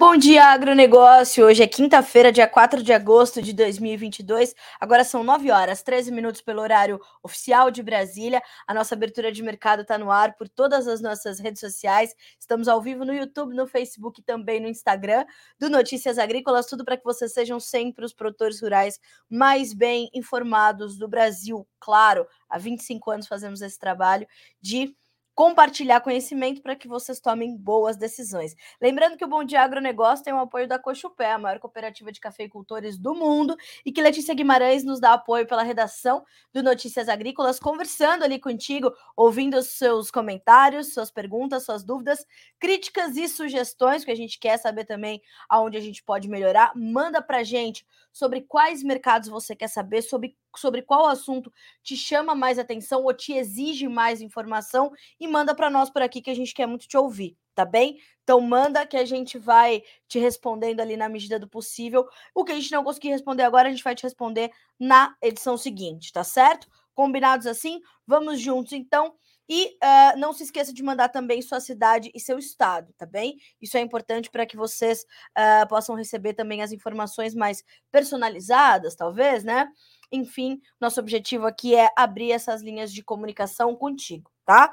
Bom dia, agronegócio. Hoje é quinta-feira, dia 4 de agosto de 2022. Agora são 9 horas, 13 minutos pelo horário oficial de Brasília. A nossa abertura de mercado está no ar por todas as nossas redes sociais. Estamos ao vivo no YouTube, no Facebook e também no Instagram do Notícias Agrícolas. Tudo para que vocês sejam sempre os produtores rurais mais bem informados do Brasil. Claro, há 25 anos fazemos esse trabalho de compartilhar conhecimento para que vocês tomem boas decisões. Lembrando que o Bom Dia Agronegócio tem o apoio da Cochupé, a maior cooperativa de cafeicultores do mundo, e que Letícia Guimarães nos dá apoio pela redação do Notícias Agrícolas, conversando ali contigo, ouvindo os seus comentários, suas perguntas, suas dúvidas, críticas e sugestões, que a gente quer saber também aonde a gente pode melhorar. Manda para gente sobre quais mercados você quer saber, sobre sobre qual assunto te chama mais atenção ou te exige mais informação e manda para nós por aqui que a gente quer muito te ouvir, tá bem? Então manda que a gente vai te respondendo ali na medida do possível. O que a gente não conseguir responder agora, a gente vai te responder na edição seguinte, tá certo? Combinados assim? Vamos juntos então. E uh, não se esqueça de mandar também sua cidade e seu estado, tá bem? Isso é importante para que vocês uh, possam receber também as informações mais personalizadas, talvez, né? Enfim, nosso objetivo aqui é abrir essas linhas de comunicação contigo, tá?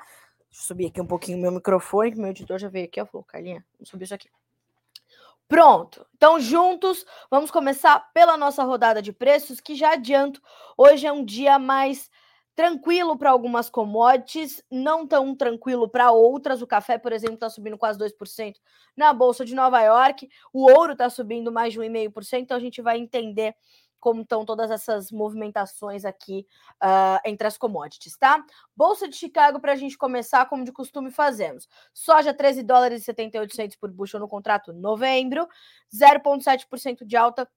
Deixa eu subir aqui um pouquinho o meu microfone, que meu editor já veio aqui, ó. Falou, Carlinha, vamos subir isso aqui. Pronto. Então, juntos, vamos começar pela nossa rodada de preços, que já adianto, hoje é um dia mais Tranquilo para algumas commodities, não tão tranquilo para outras. O café, por exemplo, está subindo quase 2% na Bolsa de Nova York. O ouro está subindo mais de 1,5%. Então a gente vai entender como estão todas essas movimentações aqui uh, entre as commodities, tá? Bolsa de Chicago, para a gente começar, como de costume fazemos. Soja, 13 dólares e 78 por bushel no contrato novembro, 0,7% de alta.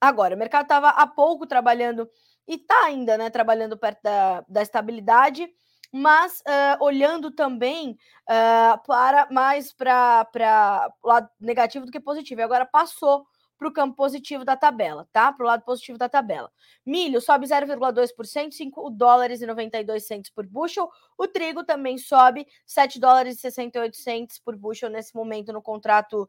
Agora, o mercado estava há pouco trabalhando e está ainda né, trabalhando perto da, da estabilidade, mas uh, olhando também uh, para mais para o lado negativo do que positivo. E agora passou para o campo positivo da tabela, tá? Para o lado positivo da tabela. Milho sobe 0,2%, 5 dólares e 92 centos por bushel. O trigo também sobe 7 dólares e 68 centos por bushel nesse momento no contrato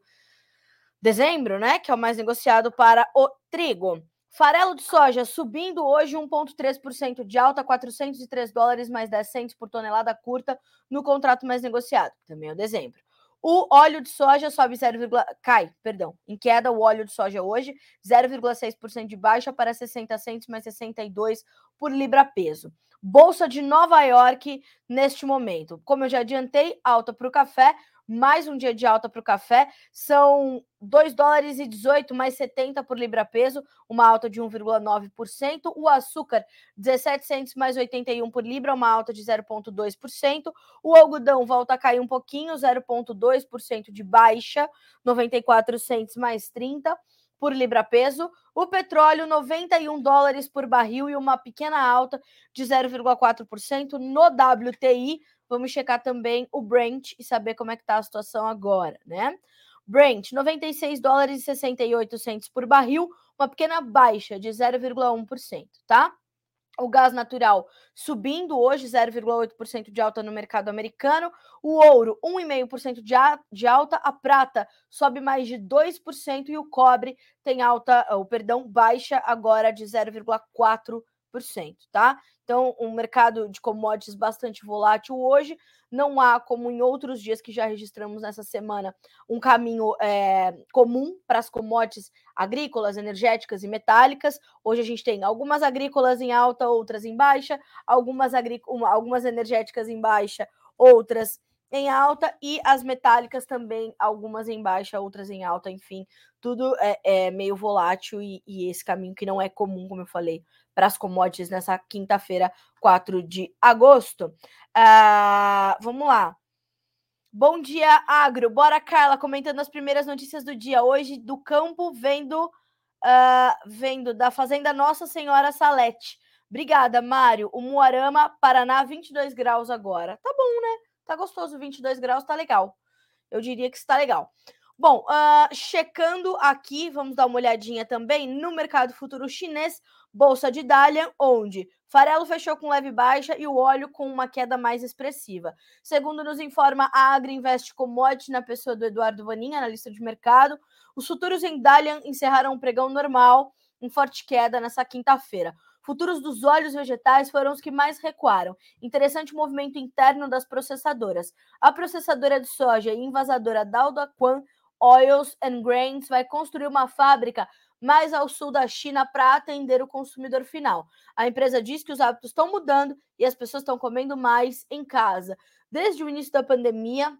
dezembro, né? Que é o mais negociado para o trigo. Farelo de soja subindo hoje 1,3% de alta, 403 dólares mais 10 centos por tonelada curta no contrato mais negociado, também é o dezembro. O óleo de soja sobe 0, cai, perdão, em queda o óleo de soja hoje, 0,6% de baixa para 60 centos mais 62 por libra peso. Bolsa de Nova York neste momento. Como eu já adiantei, alta para o café, mais um dia de alta para o café. São 2 dólares e 18 mais 70 por libra peso, uma alta de 1,9%. O açúcar, 17 centos mais 81 por libra, uma alta de 0,2%. O algodão volta a cair um pouquinho, 0,2% de baixa, 94 centos mais 30 por libra peso. O petróleo, 91 dólares por barril e uma pequena alta de 0,4% no WTI. Vamos checar também o Brent e saber como é que está a situação agora, né? Brent, 96 dólares e 68 centos por barril, uma pequena baixa de 0,1%, tá? O gás natural subindo hoje 0,8% de alta no mercado americano. O ouro, 1,5% de alta. A prata sobe mais de 2% e o cobre tem alta, ou perdão, baixa agora de 0,4%, tá? Então, um mercado de commodities bastante volátil hoje. Não há, como em outros dias que já registramos nessa semana, um caminho é, comum para as commodities agrícolas, energéticas e metálicas. Hoje a gente tem algumas agrícolas em alta, outras em baixa, algumas, algumas energéticas em baixa, outras em alta e as metálicas também, algumas em baixa, outras em alta, enfim, tudo é, é meio volátil e, e, esse caminho que não é comum, como eu falei, para as commodities nessa quinta-feira, 4 de agosto. Uh, vamos lá. Bom dia, Agro. Bora, Carla, comentando as primeiras notícias do dia. Hoje, do campo, vendo, uh, vendo da Fazenda Nossa Senhora Salete. Obrigada, Mário. O Muarama, Paraná, 22 graus agora. Tá bom, né? Tá gostoso, 22 graus, tá legal. Eu diria que está legal. Bom, uh, checando aqui, vamos dar uma olhadinha também no mercado futuro chinês, bolsa de Dalian, onde farelo fechou com leve baixa e o óleo com uma queda mais expressiva. Segundo nos informa a Agriinvest Commodity, na pessoa do Eduardo Vanin, analista de mercado, os futuros em Dalian encerraram um pregão normal, em forte queda nessa quinta-feira. Futuros dos óleos vegetais foram os que mais recuaram. Interessante movimento interno das processadoras. A processadora de soja e envasadora Daldaquan Oils and Grains vai construir uma fábrica mais ao sul da China para atender o consumidor final. A empresa diz que os hábitos estão mudando e as pessoas estão comendo mais em casa. Desde o início da pandemia,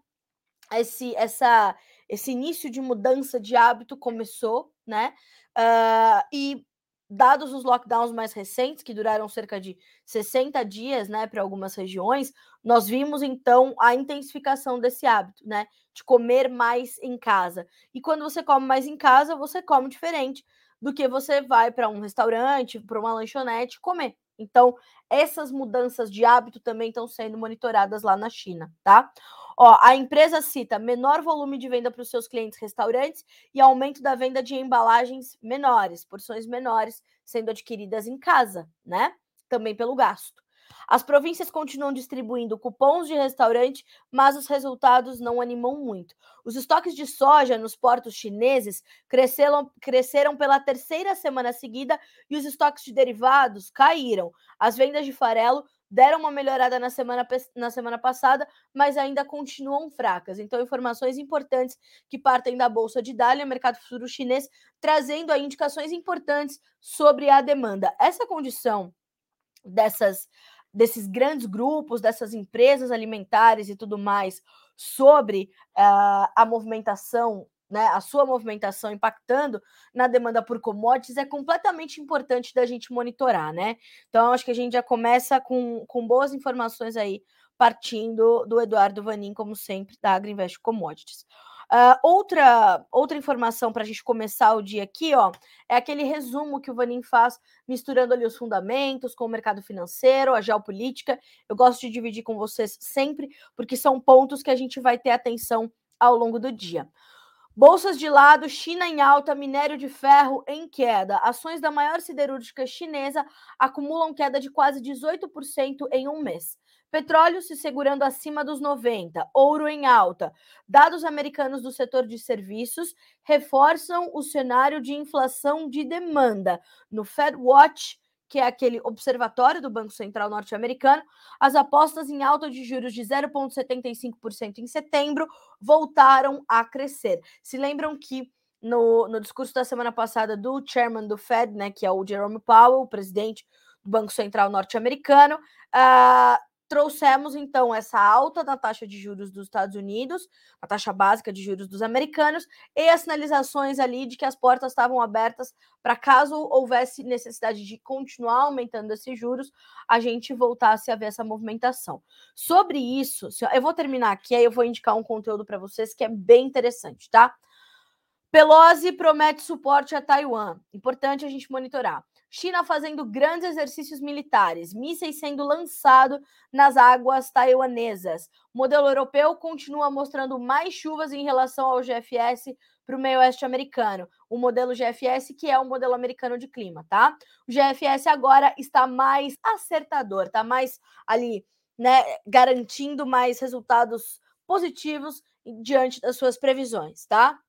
esse, essa, esse início de mudança de hábito começou, né? Uh, e dados os lockdowns mais recentes, que duraram cerca de 60 dias, né, para algumas regiões, nós vimos então a intensificação desse hábito, né, de comer mais em casa. E quando você come mais em casa, você come diferente do que você vai para um restaurante, para uma lanchonete comer. Então, essas mudanças de hábito também estão sendo monitoradas lá na China, tá? Ó, a empresa cita menor volume de venda para os seus clientes restaurantes e aumento da venda de embalagens menores, porções menores sendo adquiridas em casa, né? Também pelo gasto. As províncias continuam distribuindo cupons de restaurante, mas os resultados não animam muito. Os estoques de soja nos portos chineses cresceram, cresceram pela terceira semana seguida e os estoques de derivados caíram. As vendas de farelo deram uma melhorada na semana, na semana passada, mas ainda continuam fracas. Então, informações importantes que partem da Bolsa de Dália, mercado futuro chinês, trazendo aí indicações importantes sobre a demanda. Essa condição dessas desses grandes grupos, dessas empresas alimentares e tudo mais, sobre uh, a movimentação né, a sua movimentação impactando na demanda por commodities é completamente importante da gente monitorar, né? Então, acho que a gente já começa com, com boas informações aí, partindo do Eduardo Vanin, como sempre, da Agriinvest Commodities. Uh, outra, outra informação para a gente começar o dia aqui, ó, é aquele resumo que o Vanin faz, misturando ali os fundamentos com o mercado financeiro, a geopolítica. Eu gosto de dividir com vocês sempre, porque são pontos que a gente vai ter atenção ao longo do dia. Bolsas de lado, China em alta, minério de ferro em queda. Ações da maior siderúrgica chinesa acumulam queda de quase 18% em um mês. Petróleo se segurando acima dos 90, ouro em alta. Dados americanos do setor de serviços reforçam o cenário de inflação de demanda. No Fed Watch, que é aquele observatório do Banco Central norte-americano, as apostas em alta de juros de 0,75% em setembro voltaram a crescer. Se lembram que no, no discurso da semana passada do chairman do Fed, né, que é o Jerome Powell, o presidente do Banco Central norte-americano, uh, trouxemos então essa alta da taxa de juros dos Estados Unidos, a taxa básica de juros dos americanos, e as sinalizações ali de que as portas estavam abertas para caso houvesse necessidade de continuar aumentando esses juros, a gente voltasse a ver essa movimentação. Sobre isso, eu vou terminar aqui, aí eu vou indicar um conteúdo para vocês que é bem interessante, tá? Pelosi promete suporte a Taiwan. Importante a gente monitorar. China fazendo grandes exercícios militares, mísseis sendo lançados nas águas taiwanesas. O modelo europeu continua mostrando mais chuvas em relação ao GFS para o meio oeste americano. O modelo GFS, que é o modelo americano de clima, tá? O GFS agora está mais acertador, está mais ali, né, garantindo mais resultados positivos diante das suas previsões, tá?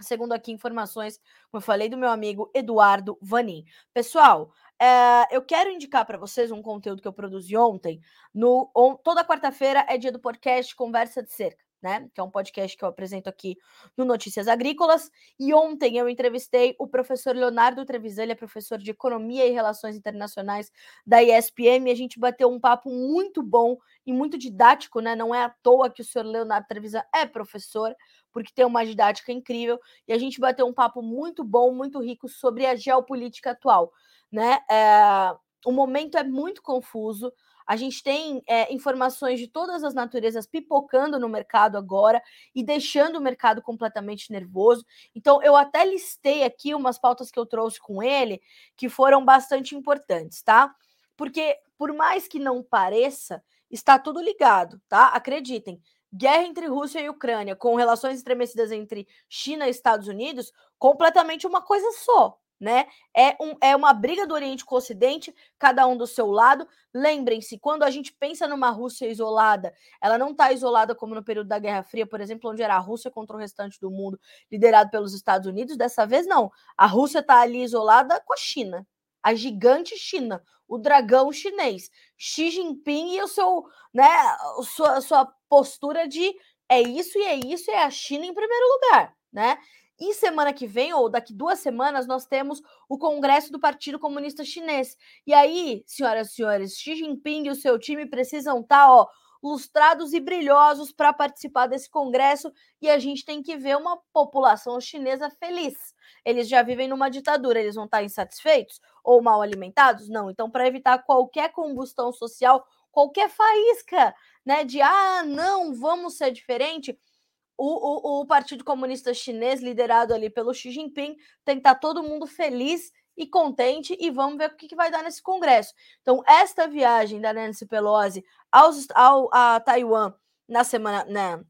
Segundo aqui informações, como eu falei, do meu amigo Eduardo Vanin. Pessoal, é, eu quero indicar para vocês um conteúdo que eu produzi ontem. No, on, toda quarta-feira é dia do podcast Conversa de Cerca né? Que é um podcast que eu apresento aqui no Notícias Agrícolas. E ontem eu entrevistei o professor Leonardo Trevisan, ele é professor de Economia e Relações Internacionais da ESPM, e a gente bateu um papo muito bom e muito didático, né? Não é à toa que o senhor Leonardo Trevisan é professor, porque tem uma didática incrível, e a gente bateu um papo muito bom, muito rico sobre a geopolítica atual, né? É, o momento é muito confuso, a gente tem é, informações de todas as naturezas pipocando no mercado agora e deixando o mercado completamente nervoso. Então, eu até listei aqui umas pautas que eu trouxe com ele que foram bastante importantes, tá? Porque, por mais que não pareça, está tudo ligado, tá? Acreditem. Guerra entre Rússia e Ucrânia, com relações estremecidas entre China e Estados Unidos, completamente uma coisa só né? É, um, é uma briga do Oriente com o Ocidente, cada um do seu lado. Lembrem-se, quando a gente pensa numa Rússia isolada, ela não está isolada como no período da Guerra Fria, por exemplo, onde era a Rússia contra o restante do mundo, liderado pelos Estados Unidos. Dessa vez, não. A Rússia está ali isolada com a China, a gigante China, o dragão chinês, Xi Jinping e o seu, né, sua, sua postura de é isso e é isso, é a China em primeiro lugar, né? E semana que vem, ou daqui duas semanas, nós temos o Congresso do Partido Comunista Chinês. E aí, senhoras e senhores, Xi Jinping e o seu time precisam estar, tá, ó, lustrados e brilhosos para participar desse congresso e a gente tem que ver uma população chinesa feliz. Eles já vivem numa ditadura, eles vão estar tá insatisfeitos ou mal alimentados? Não. Então, para evitar qualquer combustão social, qualquer faísca, né, de ah, não, vamos ser diferente, o, o, o Partido Comunista Chinês, liderado ali pelo Xi Jinping, tem que estar tá todo mundo feliz e contente e vamos ver o que, que vai dar nesse congresso. Então, esta viagem da Nancy Pelosi aos, ao, a Taiwan na semana, né,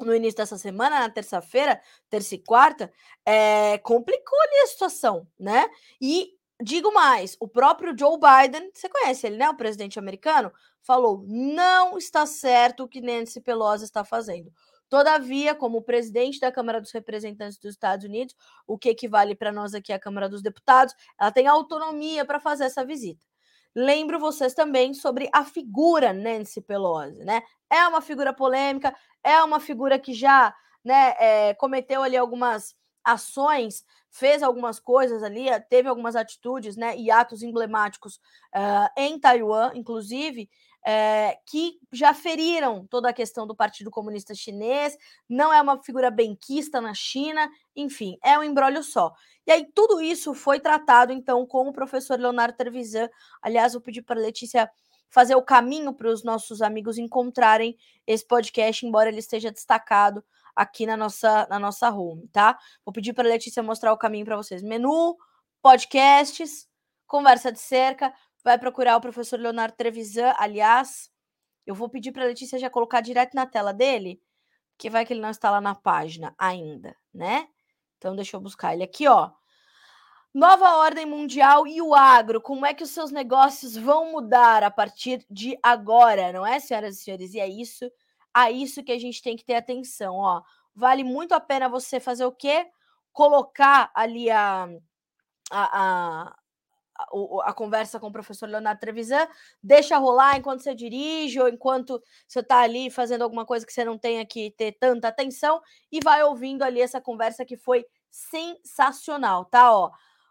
no início dessa semana, na terça-feira, terça e quarta, é, complicou ali a situação, né? E digo mais, o próprio Joe Biden, você conhece ele, né? O presidente americano, falou: não está certo o que Nancy Pelosi está fazendo. Todavia, como presidente da Câmara dos Representantes dos Estados Unidos, o que equivale para nós aqui à Câmara dos Deputados, ela tem autonomia para fazer essa visita. Lembro vocês também sobre a figura Nancy Pelosi, né? É uma figura polêmica, é uma figura que já né, é, cometeu ali algumas ações, fez algumas coisas ali, teve algumas atitudes né, e atos emblemáticos uh, em Taiwan, inclusive, é, que já feriram toda a questão do Partido Comunista Chinês, não é uma figura benquista na China, enfim, é um embrólio só. E aí tudo isso foi tratado, então, com o professor Leonardo Trevisan. Aliás, vou pedir para Letícia fazer o caminho para os nossos amigos encontrarem esse podcast, embora ele esteja destacado aqui na nossa, na nossa home, tá? Vou pedir para a Letícia mostrar o caminho para vocês. Menu, podcasts, conversa de cerca vai procurar o professor Leonardo Trevisan. Aliás, eu vou pedir para a Letícia já colocar direto na tela dele, que vai que ele não está lá na página ainda, né? Então, deixa eu buscar ele aqui, ó. Nova ordem mundial e o agro, como é que os seus negócios vão mudar a partir de agora, não é, senhoras e senhores? E é isso, a isso que a gente tem que ter atenção, ó. Vale muito a pena você fazer o quê? Colocar ali a, a, a, a, conversa com o professor Leonardo Trevisan, deixa rolar enquanto você dirige ou enquanto você está ali fazendo alguma coisa que você não tenha que ter tanta atenção e vai ouvindo ali essa conversa que foi sensacional, tá? Ó,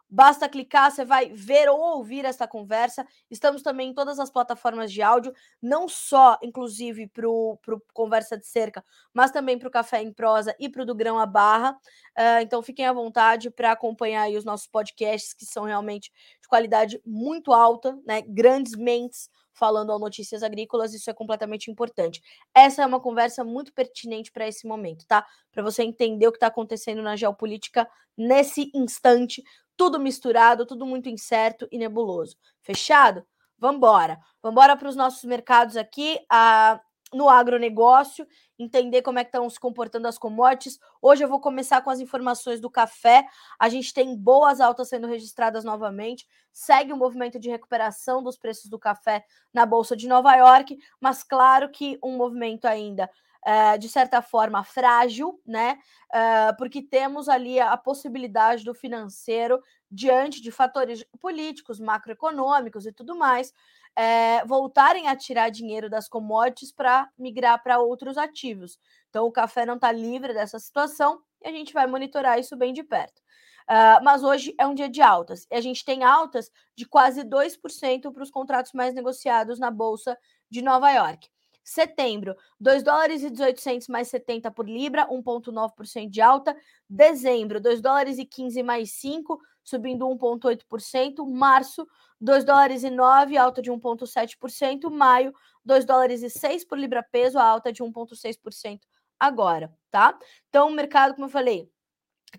Basta clicar, você vai ver ou ouvir essa conversa. Estamos também em todas as plataformas de áudio, não só, inclusive, para o Conversa de Cerca, mas também para o Café em Prosa e para o do Grão a Barra. Uh, então, fiquem à vontade para acompanhar os nossos podcasts, que são realmente de qualidade muito alta, né? Grandes mentes falando ao Notícias Agrícolas, isso é completamente importante. Essa é uma conversa muito pertinente para esse momento, tá? Para você entender o que está acontecendo na geopolítica nesse instante, tudo misturado, tudo muito incerto e nebuloso. Fechado? Vambora. Vambora para os nossos mercados aqui. A, no agronegócio, entender como é que estão se comportando as commodities. Hoje eu vou começar com as informações do café. A gente tem boas altas sendo registradas novamente. Segue o movimento de recuperação dos preços do café na Bolsa de Nova York, mas claro que um movimento ainda uh, de certa forma, frágil, né? Uh, porque temos ali a, possibilidade do financeiro, diante de fatores políticos, macroeconômicos e tudo mais, uh, voltarem a tirar dinheiro das commodities para migrar para outros ativos. Então, o café não está livre dessa situação e a gente vai monitorar isso bem de perto. Uh, mas hoje é um dia de altas. E a gente tem altas de quase 2% para os contratos mais negociados na Bolsa de Nova York. Setembro, 2 dólares e 18 mais 70 por libra, 1,9% de alta. Dezembro, 2 dólares e 15 mais 5, subindo 1,8%. Março, 2 dólares e 9, alta de 1,7%. Maio, 2 dólares e 6 por libra peso, alta de 1,6% agora, tá? Então, o mercado, como eu falei,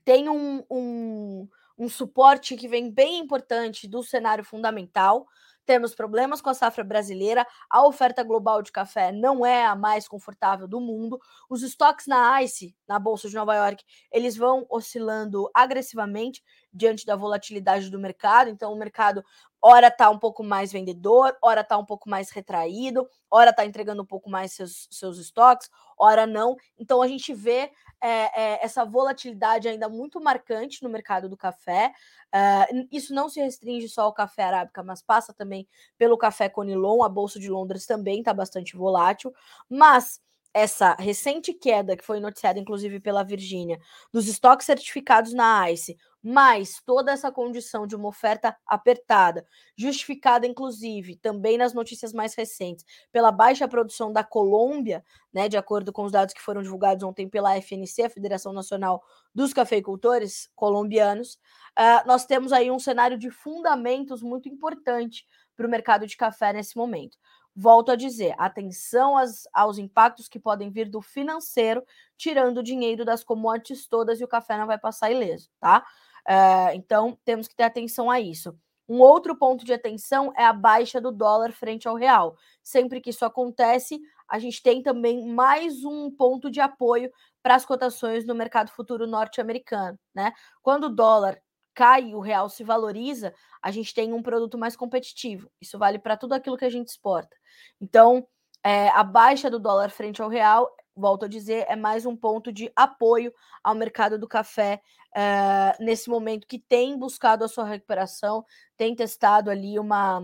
tem um, um, um suporte que vem bem importante do cenário fundamental temos problemas com a safra brasileira, a oferta global de café não é a mais confortável do mundo, os estoques na ICE, na Bolsa de Nova York, eles vão oscilando agressivamente diante da volatilidade do mercado, então o mercado ora está um pouco mais vendedor, ora está um pouco mais retraído, ora está entregando um pouco mais seus, seus estoques, ora não. Então a gente vê é, é, essa volatilidade ainda muito marcante no mercado do café. Uh, isso não se restringe só ao café arábica, mas passa também pelo café Conilon. A Bolsa de Londres também está bastante volátil, mas essa recente queda, que foi noticiada inclusive pela Virgínia, dos estoques certificados na ICE, mais toda essa condição de uma oferta apertada, justificada inclusive também nas notícias mais recentes pela baixa produção da Colômbia, né, de acordo com os dados que foram divulgados ontem pela FNC, a Federação Nacional dos Cafeicultores Colombianos, uh, nós temos aí um cenário de fundamentos muito importante para o mercado de café nesse momento. Volto a dizer, atenção aos, aos impactos que podem vir do financeiro, tirando o dinheiro das commodities todas e o café não vai passar ileso, tá? Uh, então, temos que ter atenção a isso. Um outro ponto de atenção é a baixa do dólar frente ao real. Sempre que isso acontece, a gente tem também mais um ponto de apoio para as cotações no mercado futuro norte-americano, né? Quando o dólar cai e o real se valoriza, a gente tem um produto mais competitivo. Isso vale para tudo aquilo que a gente exporta. Então, é, a baixa do dólar frente ao real, volto a dizer, é mais um ponto de apoio ao mercado do café é, nesse momento que tem buscado a sua recuperação, tem testado ali uma,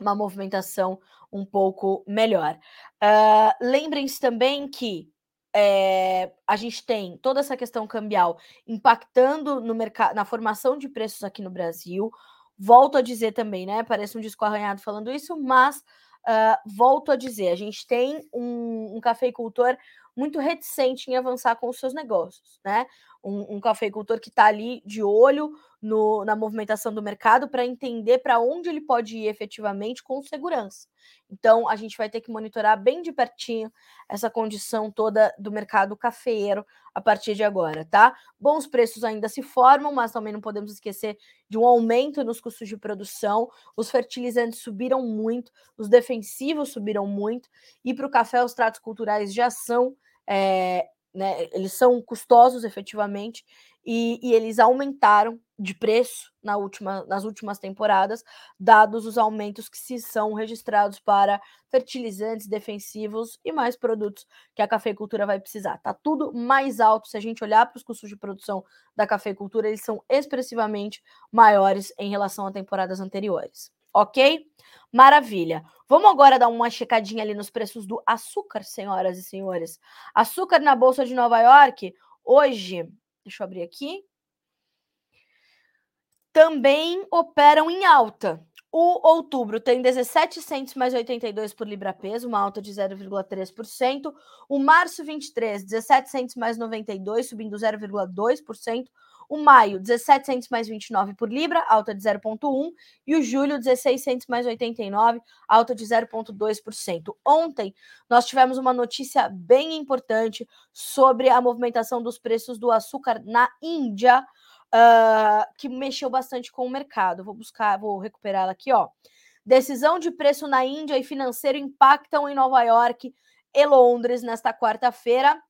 uma movimentação um pouco melhor. Uh, Lembrem-se também que é, a gente tem toda essa questão cambial impactando no mercado, na formação de preços aqui no Brasil. Volto a dizer também, né? Parece um disco arranhado falando isso, mas uh, volto a dizer, a gente tem um, um cafeicultor muito reticente em avançar com os seus negócios, né? Um, um cafeicultor que está ali de olho no, na movimentação do mercado para entender para onde ele pode ir efetivamente com segurança. Então, a gente vai ter que monitorar bem de pertinho essa condição toda do mercado cafeeiro a partir de agora, tá? Bons preços ainda se formam, mas também não podemos esquecer de um aumento nos custos de produção. Os fertilizantes subiram muito, os defensivos subiram muito, e para o café, os tratos culturais já são é, né, eles são custosos efetivamente e, e, eles aumentaram de preço na última, nas últimas temporadas, dados os aumentos que se são registrados para fertilizantes defensivos e mais produtos que a cafeicultura vai precisar. Tá tudo mais alto se a gente olhar para os custos de produção da cafeicultura, eles são expressivamente maiores em relação a temporadas anteriores ok? Maravilha. Vamos agora dar uma checadinha ali nos preços do açúcar, senhoras e senhores. Açúcar na Bolsa de Nova York, hoje, deixa eu abrir aqui, também operam em alta. O outubro tem 17 centos mais 82 por libra peso, uma alta de 0,3%. O março 23, 17 centos mais 92, subindo 0,2%. O maio, 17 centos mais 29 por libra, alta de 0,1%. E o julho, 16 centos mais 89, alta de 0,2%. Ontem, nós tivemos uma notícia bem importante sobre a movimentação dos preços do açúcar na Índia, uh, que mexeu bastante com o mercado. Vou buscar, vou recuperar ela aqui, ó. Decisão de preço na Índia e financeiro impactam em Nova York e Londres nesta quarta-feira.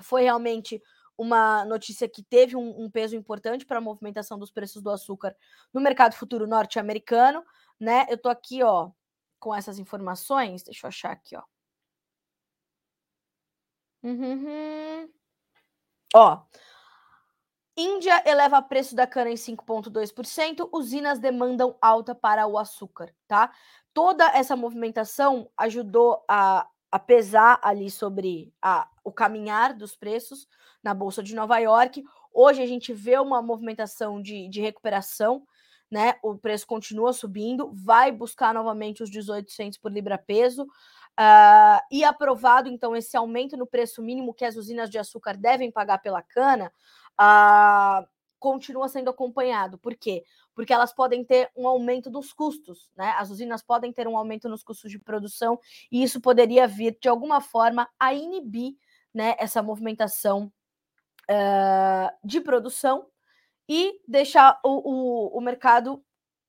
Foi realmente uma notícia que teve um, um peso importante para a movimentação dos preços do açúcar no mercado futuro norte-americano, né? Eu tô aqui, ó, com essas informações. Deixa eu achar aqui, ó. Uhum. Ó, Índia eleva preço da cana em 5,2%, usinas demandam alta para o açúcar, tá? Toda essa movimentação ajudou a, a pesar ali sobre a, o caminhar dos preços na Bolsa de Nova York. Hoje a gente vê uma movimentação de, de recuperação, né? O preço continua subindo, vai buscar novamente os 1800 por libra peso. Uh, e aprovado, então, esse aumento no preço mínimo que as usinas de açúcar devem pagar pela cana, uh, continua sendo acompanhado. Por quê? Porque elas podem ter um aumento dos custos, né? As usinas podem ter um aumento nos custos de produção e isso poderia vir, de alguma forma, a inibir né, essa movimentação uh, de produção e deixar o, o, o mercado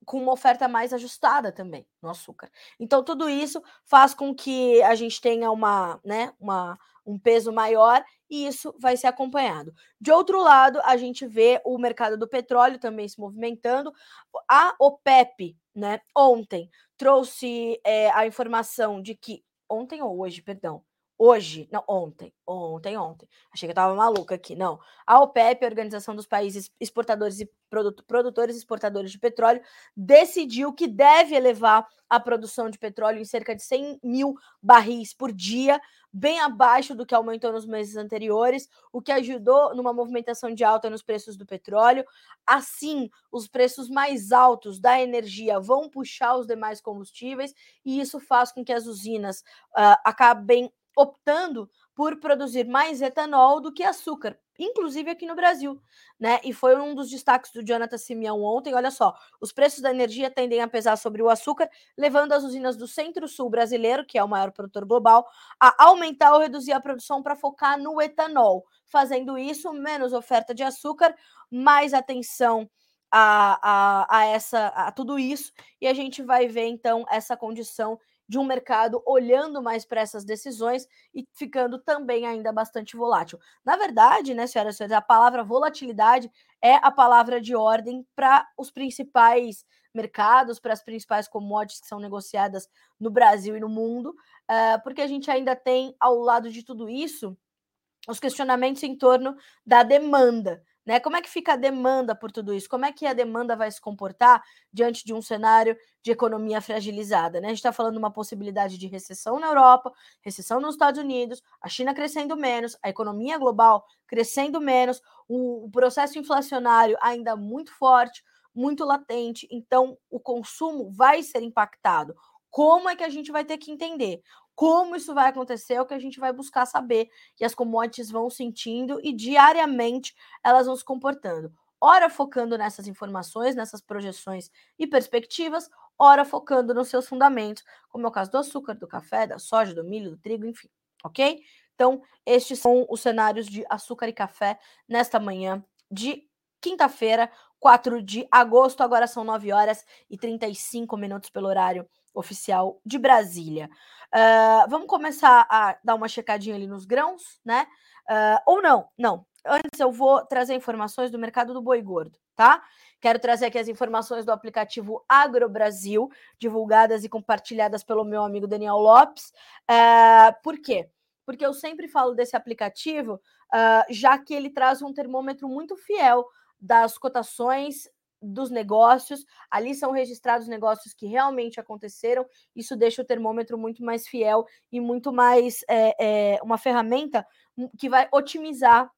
com uma oferta mais ajustada também no açúcar. Então, tudo isso faz com que a gente tenha uma, né, uma, um peso maior e isso vai ser acompanhado. De outro lado, a gente vê o mercado do petróleo também se movimentando. A OPEP, né, ontem trouxe é, a informação de que ontem ou hoje, perdão, Hoje, não, ontem, ontem, ontem. Achei que eu tava maluca aqui. Não. A OPEP, a Organização dos Países Exportadores e Produtores e Exportadores de Petróleo, decidiu que deve elevar a produção de petróleo em cerca de 100 mil barris por dia, bem abaixo do que aumentou nos meses anteriores, o que ajudou numa movimentação de alta nos preços do petróleo. Assim, os preços mais altos da energia vão puxar os demais combustíveis, e isso faz com que as usinas uh, acabem optando por produzir mais etanol do que açúcar, inclusive aqui no Brasil, né? E foi um dos destaques do Jonathan Simeão ontem. Olha só, os preços da energia tendem a pesar sobre o açúcar, levando as usinas do Centro-Sul brasileiro, que é o maior produtor global, a aumentar ou reduzir a produção para focar no etanol. Fazendo isso, menos oferta de açúcar, mais atenção a, a, a, essa, a tudo isso, e a gente vai ver então essa condição de um mercado olhando mais para essas decisões e ficando também ainda bastante volátil. Na verdade, né, senhoras e senhores, a palavra volatilidade é a palavra de ordem para os principais mercados, para as principais commodities que são negociadas no Brasil e no mundo, uh, porque a gente ainda tem, ao lado de tudo isso, os questionamentos em torno da demanda. Né? Como é que fica a demanda por tudo isso? Como é que a demanda vai se comportar diante de um cenário de economia fragilizada? Né? A gente está falando de uma possibilidade de recessão na Europa, recessão nos Estados Unidos, a China crescendo menos, a economia global crescendo menos, o, o processo inflacionário ainda muito forte, muito latente, então o consumo vai ser impactado. Como é que a gente vai ter que entender? Como isso vai acontecer é o que a gente vai buscar saber. E as commodities vão sentindo e diariamente elas vão se comportando. Ora focando nessas informações, nessas projeções e perspectivas, ora focando nos seus fundamentos, como é o caso do açúcar, do café, da soja, do milho, do trigo, enfim, ok? Então, estes são os cenários de açúcar e café nesta manhã de quinta-feira, 4 de agosto. Agora são 9 horas e 35 minutos pelo horário oficial de Brasília. Uh, vamos começar a dar uma checadinha ali nos grãos, né? Uh, ou não, não. Antes eu vou trazer informações do mercado do boi gordo, tá? Quero trazer aqui as informações do aplicativo Agro Brasil, divulgadas e compartilhadas pelo meu amigo Daniel Lopes. Uh, por quê? Porque eu sempre falo desse aplicativo, já que ele traz um termômetro muito fiel das cotações dos negócios, ali são registrados negócios que realmente aconteceram. Isso deixa o termômetro muito mais fiel e muito mais é, é, uma ferramenta que vai otimizar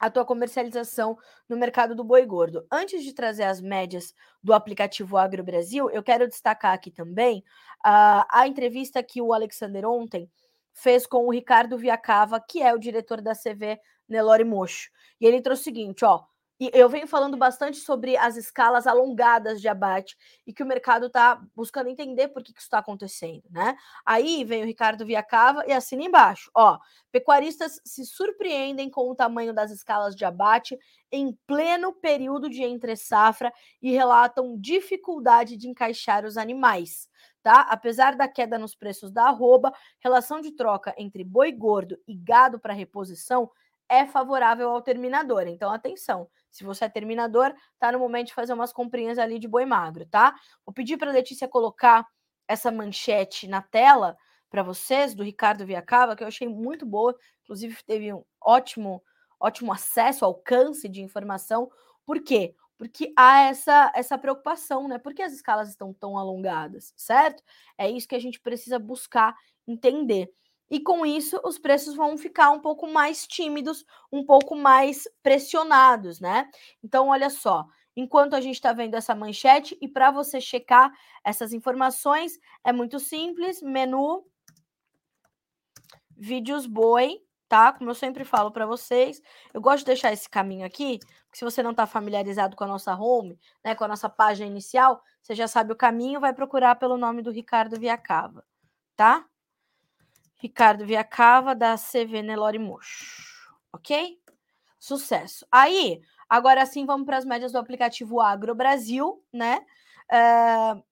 a tua comercialização no mercado do boi gordo. Antes de trazer as médias do aplicativo Agro Brasil, eu quero destacar aqui também uh, a entrevista que o Alexander ontem fez com o Ricardo Viacava, que é o diretor da CV Nelore Mocho. E ele trouxe o seguinte, ó, e eu venho falando bastante sobre as escalas alongadas de abate e que o mercado está buscando entender por que, que isso está acontecendo, né? Aí vem o Ricardo Viacava e assina embaixo. Ó, pecuaristas se surpreendem com o tamanho das escalas de abate em pleno período de entre-safra e relatam dificuldade de encaixar os animais. Tá? Apesar da queda nos preços da arroba, relação de troca entre boi gordo e gado para reposição é favorável ao terminador. Então, atenção, se você é terminador, tá no momento de fazer umas comprinhas ali de boi magro, tá? Vou pedir para a Letícia colocar essa manchete na tela para vocês, do Ricardo Viacava, que eu achei muito boa, inclusive teve um ótimo, ótimo acesso, alcance de informação. Por quê? Porque há essa, essa preocupação, né? Por que as escalas estão tão alongadas, certo? É isso que a gente precisa buscar entender. E com isso, os preços vão ficar um pouco mais tímidos, um pouco mais pressionados, né? Então, olha só, enquanto a gente está vendo essa manchete, e para você checar essas informações, é muito simples: menu, vídeos boi, tá? Como eu sempre falo para vocês, eu gosto de deixar esse caminho aqui, porque se você não está familiarizado com a nossa home, né, com a nossa página inicial, você já sabe o caminho, vai procurar pelo nome do Ricardo Viacava, tá? Ricardo Viacava, da CV Nelore Mocho. Ok? Sucesso. Aí, agora sim, vamos para as médias do aplicativo Agro Brasil, né? uh,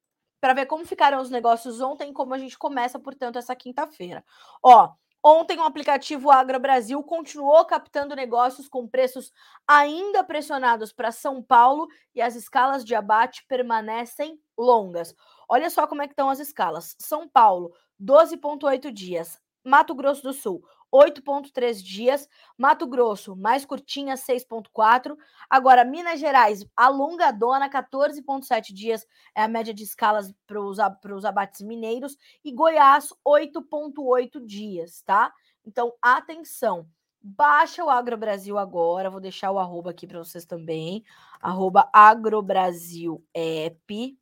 para ver como ficaram os negócios ontem, como a gente começa, portanto, essa quinta-feira. Ó, Ontem, o aplicativo Agro Brasil continuou captando negócios com preços ainda pressionados para São Paulo e as escalas de abate permanecem longas. Olha só como é que estão as escalas. São Paulo, 12,8 dias. Mato Grosso do Sul, 8,3 dias. Mato Grosso, mais curtinha, 6,4. Agora, Minas Gerais, alongadona, 14,7 dias é a média de escalas para os abates mineiros. E Goiás, 8,8 dias, tá? Então, atenção. Baixa o Agrobrasil agora. Vou deixar o arroba aqui para vocês também. Arroba Agrobrasil App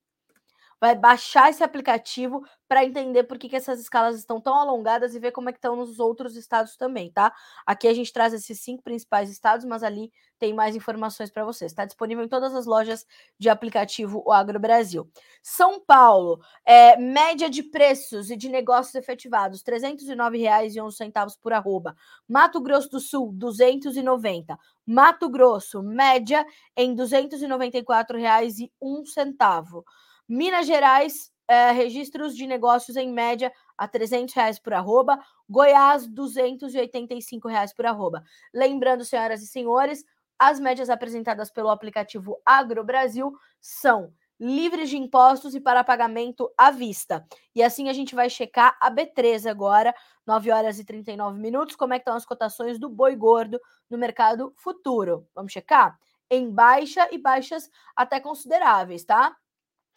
vai baixar esse aplicativo para entender por que, que essas escalas estão tão alongadas e ver como é que estão nos outros estados também, tá? Aqui a gente traz esses cinco principais estados, mas ali tem mais informações para vocês. Está disponível em todas as lojas de aplicativo o Agro Brasil. São Paulo, é, média de preços e de negócios efetivados, R$ 309,11 por arroba. Mato Grosso do Sul, 290. Mato Grosso, média em R$ 294,01. Minas Gerais, é, registros de negócios em média a 300 reais por arroba. Goiás, 285 reais por arroba. Lembrando, senhoras e senhores, as médias apresentadas pelo aplicativo Agro Brasil são livres de impostos e para pagamento à vista. E assim a gente vai checar a B3 agora, 9 horas e 39 minutos, como é que estão as cotações do boi gordo no mercado futuro. Vamos checar? Em baixa e baixas até consideráveis, tá?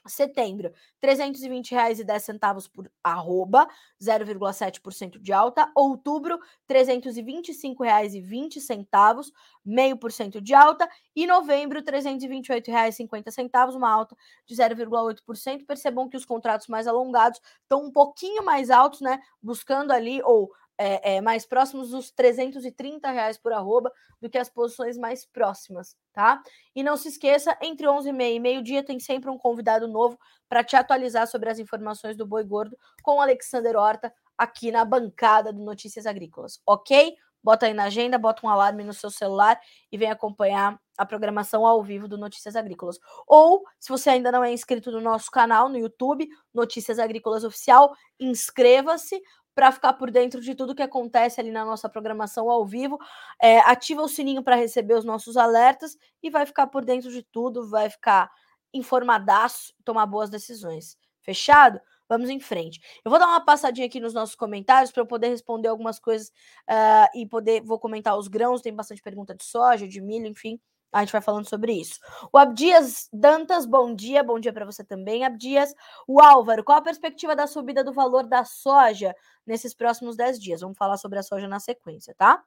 Setembro, R$ 320,10 por arroba, 0,7% de alta. Outubro, R$ 325,20, meio por cento de alta. E novembro, R$ 328,50, uma alta de 0,8%. Percebam que os contratos mais alongados estão um pouquinho mais altos, né? Buscando ali, ou é, é, mais próximos dos 330 reais por arroba do que as posições mais próximas, tá? E não se esqueça, entre 11 e meia e meio-dia tem sempre um convidado novo para te atualizar sobre as informações do boi gordo com o Alexander Horta aqui na bancada do Notícias Agrícolas, ok? Bota aí na agenda, bota um alarme no seu celular e vem acompanhar a programação ao vivo do Notícias Agrícolas. Ou, se você ainda não é inscrito no nosso canal no YouTube, Notícias Agrícolas Oficial, inscreva-se para ficar por dentro de tudo que acontece ali na nossa programação ao vivo. É, ativa o sininho para receber os nossos alertas e vai ficar por dentro de tudo, vai ficar informadaço, tomar boas decisões. Fechado? Vamos em frente. Eu vou dar uma passadinha aqui nos nossos comentários para eu poder responder algumas coisas uh, e poder. Vou comentar os grãos, tem bastante pergunta de soja, de milho, enfim. A gente vai falando sobre isso. O Abdias Dantas, bom dia, bom dia para você também, Abdias. O Álvaro, qual a perspectiva da subida do valor da soja nesses próximos 10 dias? Vamos falar sobre a soja na sequência, tá?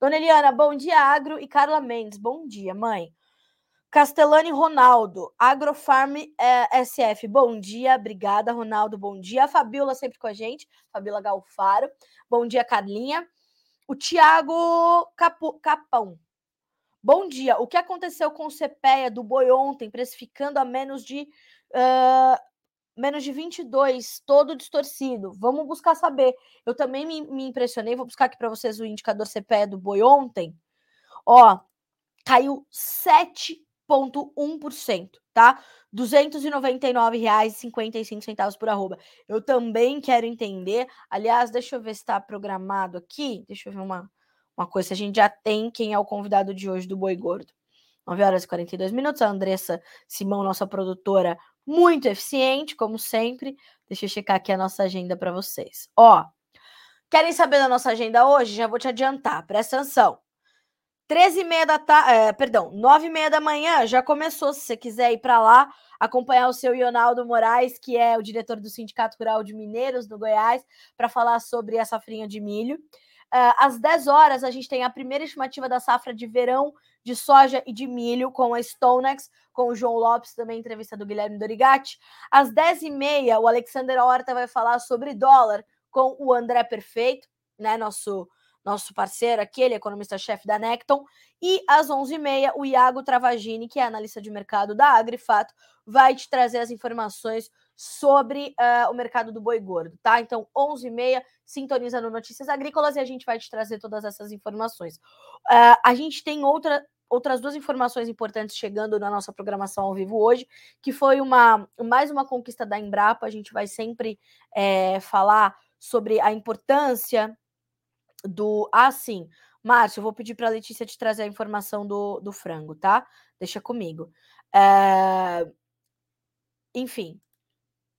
Dona Eliana, bom dia, Agro. E Carla Mendes, bom dia, mãe. Castelani Ronaldo, Agrofarm é, SF, bom dia, obrigada, Ronaldo, bom dia. A Fabiola sempre com a gente, Fabiola Galfaro, bom dia, Carlinha. O Tiago Capão, Bom dia. O que aconteceu com o CPEA do boi ontem, precificando a menos de uh, menos de 22, todo distorcido? Vamos buscar saber. Eu também me, me impressionei. Vou buscar aqui para vocês o indicador CPEA do boi ontem. Ó, caiu 7,1%, tá? R$ 299,55 por arroba. Eu também quero entender. Aliás, deixa eu ver se está programado aqui. Deixa eu ver uma uma coisa, a gente já tem quem é o convidado de hoje do Boi Gordo. 9 horas e 42 minutos. A Andressa Simão, nossa produtora, muito eficiente, como sempre. Deixa eu checar aqui a nossa agenda para vocês. Ó, querem saber da nossa agenda hoje? Já vou te adiantar, presta atenção. 13 e meia da tarde, é, perdão, 9 e meia da manhã já começou. Se você quiser ir para lá, acompanhar o seu Ionaldo Moraes, que é o diretor do Sindicato Rural de Mineiros do Goiás, para falar sobre a safrinha de milho. Uh, às 10 horas, a gente tem a primeira estimativa da safra de verão de soja e de milho com a Stonex, com o João Lopes, também entrevista do Guilherme Dorigatti. Às 10h30, o Alexander Horta vai falar sobre dólar com o André Perfeito, né, nosso, nosso parceiro aqui, ele é economista-chefe da Necton. E às 11h30, o Iago Travagini, que é analista de mercado da Agrifato, vai te trazer as informações sobre uh, o mercado do boi gordo, tá? Então, 11h30, sintoniza no Notícias Agrícolas e a gente vai te trazer todas essas informações. Uh, a gente tem outra outras duas informações importantes chegando na nossa programação ao vivo hoje, que foi uma mais uma conquista da Embrapa. A gente vai sempre é, falar sobre a importância do. Ah, sim. Márcio, eu vou pedir para a Letícia te trazer a informação do, do frango, tá? Deixa comigo. É... Enfim,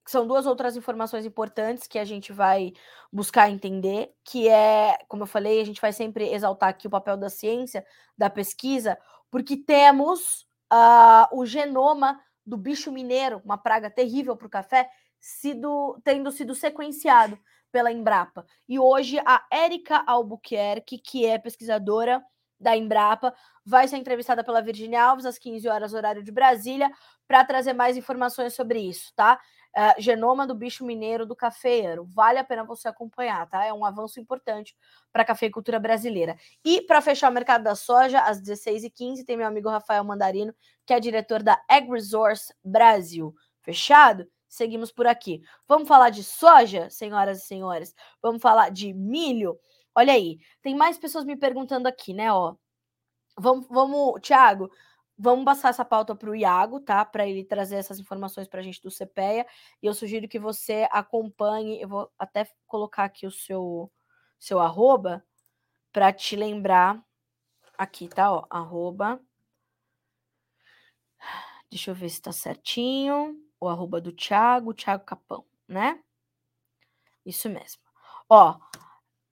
são duas outras informações importantes que a gente vai buscar entender, que é, como eu falei, a gente vai sempre exaltar aqui o papel da ciência, da pesquisa, porque temos uh, o genoma do bicho mineiro, uma praga terrível para o café, sido, tendo sido sequenciado pela Embrapa. E hoje a Érica Albuquerque, que é pesquisadora da Embrapa, vai ser entrevistada pela Virginia Alves às 15 horas, horário de Brasília, para trazer mais informações sobre isso, tá? Uh, genoma do bicho mineiro do cafeiro. Vale a pena você acompanhar, tá? É um avanço importante para a cafeicultura brasileira. E para fechar o mercado da soja, às 16h15, tem meu amigo Rafael Mandarino, que é diretor da Ag Resource Brasil. Fechado? Seguimos por aqui. Vamos falar de soja, senhoras e senhores? Vamos falar de milho? Olha aí, tem mais pessoas me perguntando aqui, né? Ó, vamos, vamos Tiago, vamos passar essa pauta para o Iago, tá? Para ele trazer essas informações para a gente do CPEA. E eu sugiro que você acompanhe. Eu vou até colocar aqui o seu, seu arroba para te lembrar. Aqui, tá? Ó, arroba. Deixa eu ver se tá certinho o arroba do Thiago, Thiago Capão, né? Isso mesmo. Ó,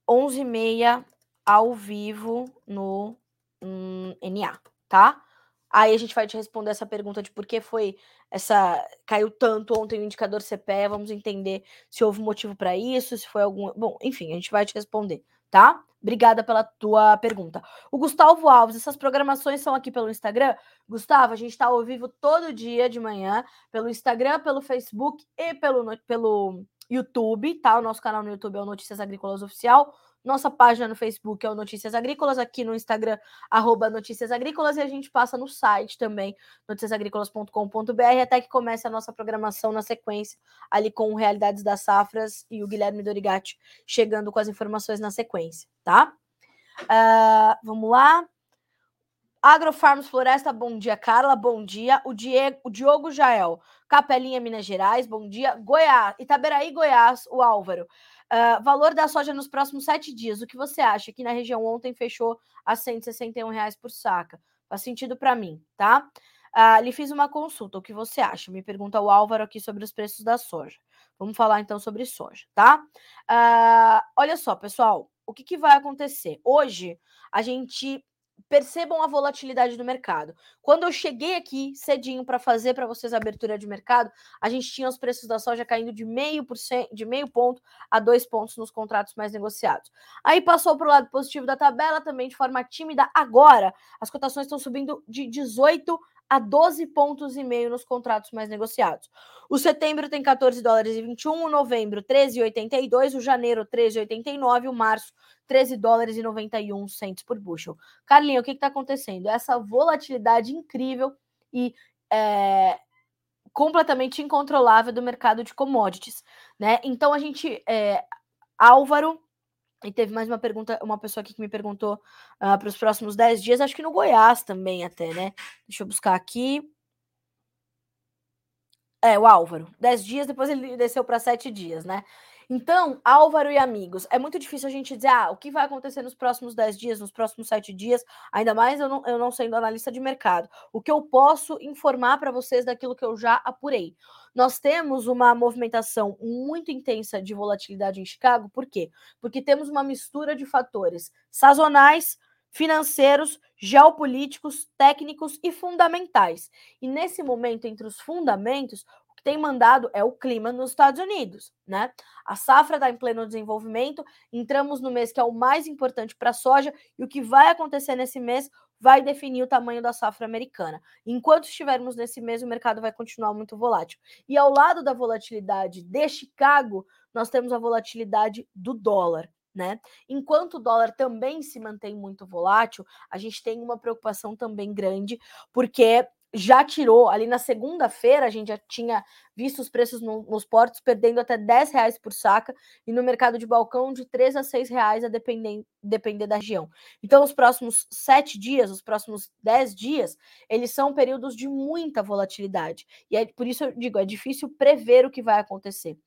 11h30 ao vivo no hum, NA, tá? Aí a gente vai te responder essa pergunta de por que foi essa caiu tanto ontem o indicador CPE, vamos entender se houve motivo para isso, se foi algum, bom, enfim, a gente vai te responder, tá? Obrigada pela tua pergunta. O Gustavo Alves, essas programações são aqui pelo Instagram. Gustavo, a gente está ao vivo todo dia de manhã, pelo Instagram, pelo Facebook e pelo, pelo YouTube, tá? O nosso canal no YouTube é o Notícias Agrícolas Oficial. Nossa página no Facebook é o Notícias Agrícolas, aqui no Instagram, arroba Notícias Agrícolas, e a gente passa no site também, noticiasagricolas.com.br, até que comece a nossa programação na sequência, ali com Realidades das Safras e o Guilherme Dorigatti chegando com as informações na sequência, tá? Uh, vamos lá. Agrofarms Floresta, bom dia, Carla, bom dia. O, Diego, o Diogo Jael, Capelinha, Minas Gerais, bom dia. Goiás, Itaberaí, Goiás, o Álvaro. Uh, valor da soja nos próximos sete dias. O que você acha? Aqui na região ontem fechou a 161 reais por saca. Faz sentido para mim, tá? Uh, lhe fiz uma consulta. O que você acha? Me pergunta o Álvaro aqui sobre os preços da soja. Vamos falar então sobre soja, tá? Uh, olha só, pessoal, o que, que vai acontecer? Hoje a gente percebam a volatilidade do mercado. Quando eu cheguei aqui cedinho para fazer para vocês a abertura de mercado, a gente tinha os preços da soja caindo de meio por cento, de meio ponto a dois pontos nos contratos mais negociados. Aí passou para o lado positivo da tabela também de forma tímida. Agora as cotações estão subindo de 18 a 12 pontos e meio nos contratos mais negociados. O setembro tem 14 dólares e 21, o novembro 13,82, o janeiro 13,89, o março 13 dólares e 91 centos por bushel. Carlinhos, o que está acontecendo? Essa volatilidade incrível e é, completamente incontrolável do mercado de commodities, né? Então a gente, é, Álvaro, e teve mais uma pergunta, uma pessoa aqui que me perguntou uh, para os próximos 10 dias, acho que no Goiás também até, né? Deixa eu buscar aqui. É, o Álvaro. 10 dias, depois ele desceu para 7 dias, né? Então, Álvaro e amigos, é muito difícil a gente dizer ah, o que vai acontecer nos próximos 10 dias, nos próximos 7 dias, ainda mais eu não, eu não sendo analista de mercado. O que eu posso informar para vocês daquilo que eu já apurei. Nós temos uma movimentação muito intensa de volatilidade em Chicago, por quê? Porque temos uma mistura de fatores sazonais, financeiros, geopolíticos, técnicos e fundamentais. E nesse momento, entre os fundamentos, tem mandado é o clima nos Estados Unidos, né? A safra está em pleno desenvolvimento, entramos no mês que é o mais importante para a soja, e o que vai acontecer nesse mês vai definir o tamanho da safra americana. Enquanto estivermos nesse mês, o mercado vai continuar muito volátil. E ao lado da volatilidade de Chicago, nós temos a volatilidade do dólar. Né? Enquanto o dólar também se mantém muito volátil, a gente tem uma preocupação também grande, porque já tirou ali na segunda-feira, a gente já tinha visto os preços no, nos portos perdendo até 10 reais por saca e no mercado de balcão de 3 a 6 reais a depender, depender da região. Então, os próximos sete dias, os próximos 10 dias, eles são períodos de muita volatilidade. E é por isso eu digo, é difícil prever o que vai acontecer.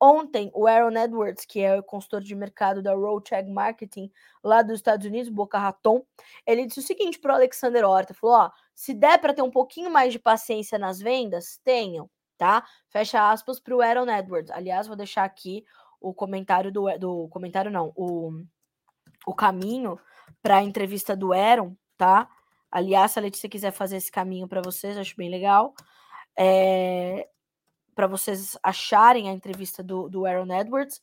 Ontem, o Aaron Edwards, que é o consultor de mercado da Roadcheck Marketing lá dos Estados Unidos, Boca Raton, ele disse o seguinte para o Alexander Horta, falou, ó, se der para ter um pouquinho mais de paciência nas vendas, tenham, tá? Fecha aspas para o Aaron Edwards. Aliás, vou deixar aqui o comentário do, do comentário não, o, o caminho para a entrevista do Aaron, tá? Aliás, se a Letícia quiser fazer esse caminho para vocês, acho bem legal. É, para vocês acharem a entrevista do, do Aaron Edwards.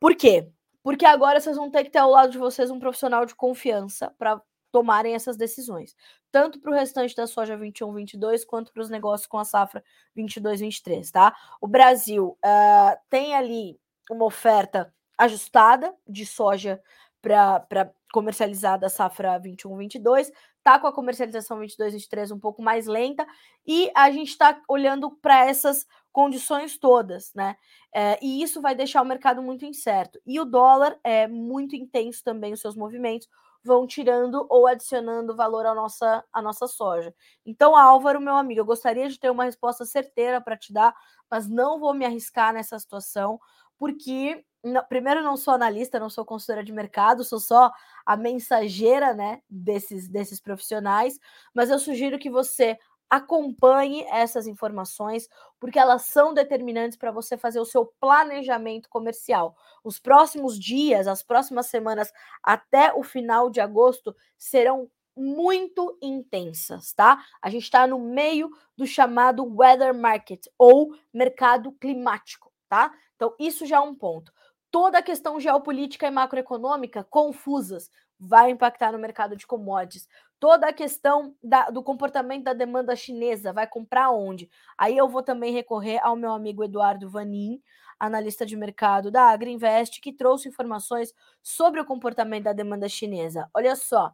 Por quê? Porque agora vocês vão ter que ter ao lado de vocês um profissional de confiança para tomarem essas decisões, tanto para o restante da soja 21-22 quanto para os negócios com a safra 22-23, tá? O Brasil uh, tem ali uma oferta ajustada de soja para comercializar da safra 21-22, tá com a comercialização 22-23 um pouco mais lenta e a gente está olhando para essas condições todas, né? É, e isso vai deixar o mercado muito incerto. E o dólar é muito intenso também, os seus movimentos vão tirando ou adicionando valor à nossa, à nossa soja. Então, Álvaro, meu amigo, eu gostaria de ter uma resposta certeira para te dar, mas não vou me arriscar nessa situação, porque primeiro não sou analista, não sou consultora de mercado, sou só a mensageira, né, desses desses profissionais, mas eu sugiro que você acompanhe essas informações, porque elas são determinantes para você fazer o seu planejamento comercial. Os próximos dias, as próximas semanas até o final de agosto serão muito intensas, tá? A gente está no meio do chamado weather market ou mercado climático, tá? Então, isso já é um ponto. Toda a questão geopolítica e macroeconômica confusas vai impactar no mercado de commodities. Toda a questão da, do comportamento da demanda chinesa, vai comprar onde? Aí eu vou também recorrer ao meu amigo Eduardo Vanin, analista de mercado da Agriinvest, que trouxe informações sobre o comportamento da demanda chinesa. Olha só,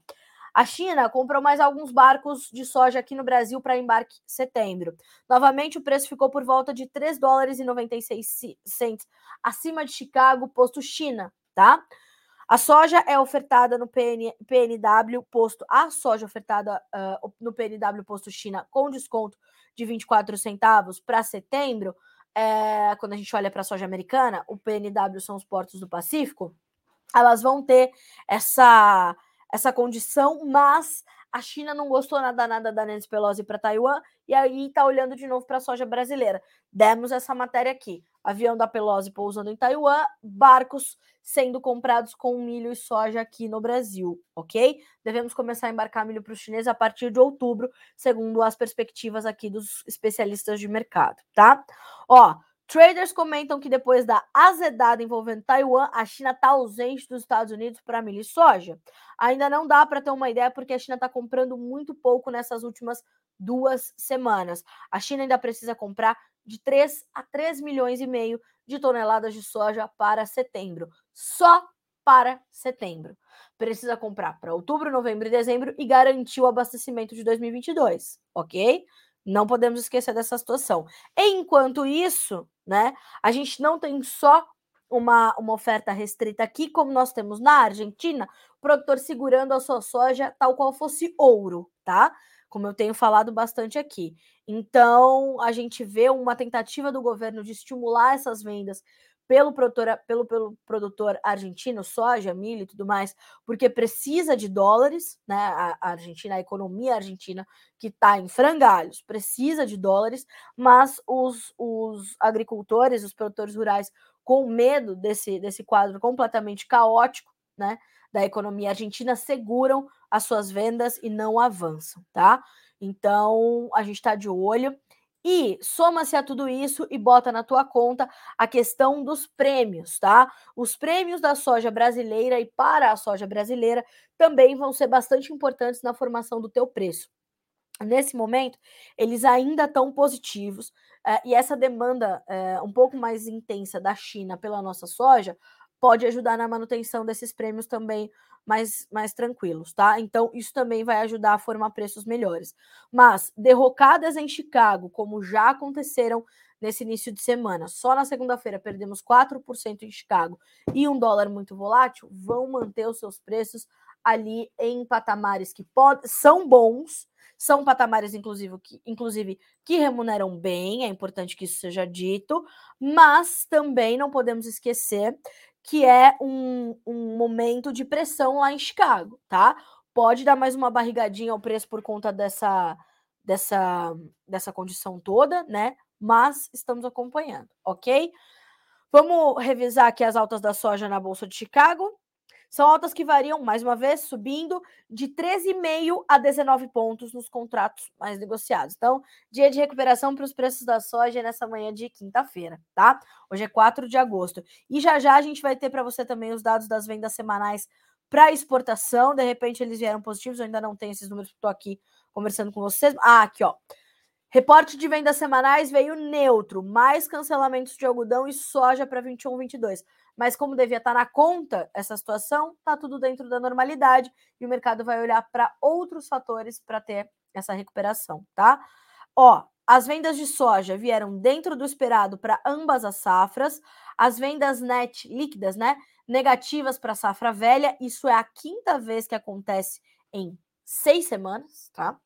a China comprou mais alguns barcos de soja aqui no Brasil para embarque em setembro. Novamente, o preço ficou por volta de 3 dólares e 96 cents acima de Chicago, posto China, tá? A soja é ofertada no PN, PNW posto, a soja ofertada uh, no PNW posto China com desconto de 24 centavos para setembro, é, quando a gente olha para a soja americana, o PNW são os portos do Pacífico, elas vão ter essa, essa condição, mas a China não gostou nada nada da Nancy Pelosi para Taiwan e aí está olhando de novo para a soja brasileira. Demos essa matéria aqui. Avião da Pelosi pousando em Taiwan, barcos sendo comprados com milho e soja aqui no Brasil, ok? Devemos começar a embarcar milho para os chineses a partir de outubro, segundo as perspectivas aqui dos especialistas de mercado, tá? Ó, Traders comentam que depois da azedada envolvendo Taiwan, a China está ausente dos Estados Unidos para milho e soja. Ainda não dá para ter uma ideia, porque a China está comprando muito pouco nessas últimas duas semanas. A China ainda precisa comprar de 3 a 3 milhões e meio de toneladas de soja para setembro. Só para setembro. Precisa comprar para outubro, novembro e dezembro e garantir o abastecimento de 2022, ok? Não podemos esquecer dessa situação. Enquanto isso, né, a gente não tem só uma, uma oferta restrita aqui, como nós temos na Argentina, o produtor segurando a sua soja tal qual fosse ouro, tá? Como eu tenho falado bastante aqui. Então, a gente vê uma tentativa do governo de estimular essas vendas pelo produtor, pelo, pelo produtor argentino, soja, milho e tudo mais, porque precisa de dólares, né? A, a Argentina, a economia argentina, que está em frangalhos, precisa de dólares, mas os, os agricultores, os produtores rurais, com medo desse, desse quadro completamente caótico, né? Da economia argentina, seguram as suas vendas e não avançam, tá? Então, a gente está de olho. E soma-se a tudo isso e bota na tua conta a questão dos prêmios, tá? Os prêmios da soja brasileira e para a soja brasileira também vão ser bastante importantes na formação do teu preço. Nesse momento, eles ainda estão positivos eh, e essa demanda eh, um pouco mais intensa da China pela nossa soja pode ajudar na manutenção desses prêmios também mais, mais tranquilos, tá? Então, isso também vai ajudar a formar preços melhores. Mas, derrocadas em Chicago, como já aconteceram nesse início de semana, só na segunda-feira perdemos 4% em Chicago e um dólar muito volátil, vão manter os seus preços ali em patamares que são bons, são patamares, inclusive que, inclusive, que remuneram bem, é importante que isso seja dito, mas também não podemos esquecer que é um, um momento de pressão lá em Chicago, tá? Pode dar mais uma barrigadinha ao preço por conta dessa, dessa, dessa condição toda, né? Mas estamos acompanhando, ok? Vamos revisar aqui as altas da soja na Bolsa de Chicago. São altas que variam, mais uma vez, subindo de 13,5 a 19 pontos nos contratos mais negociados. Então, dia de recuperação para os preços da soja nessa manhã de quinta-feira, tá? Hoje é 4 de agosto. E já já a gente vai ter para você também os dados das vendas semanais para exportação. De repente eles vieram positivos, eu ainda não tenho esses números, estou aqui conversando com vocês. Ah, aqui, ó. Reporte de vendas semanais veio neutro, mais cancelamentos de algodão e soja para 21, 22 mas como devia estar na conta essa situação, está tudo dentro da normalidade e o mercado vai olhar para outros fatores para ter essa recuperação, tá? Ó, as vendas de soja vieram dentro do esperado para ambas as safras, as vendas net líquidas, né, negativas para a safra velha, isso é a quinta vez que acontece em seis semanas, tá?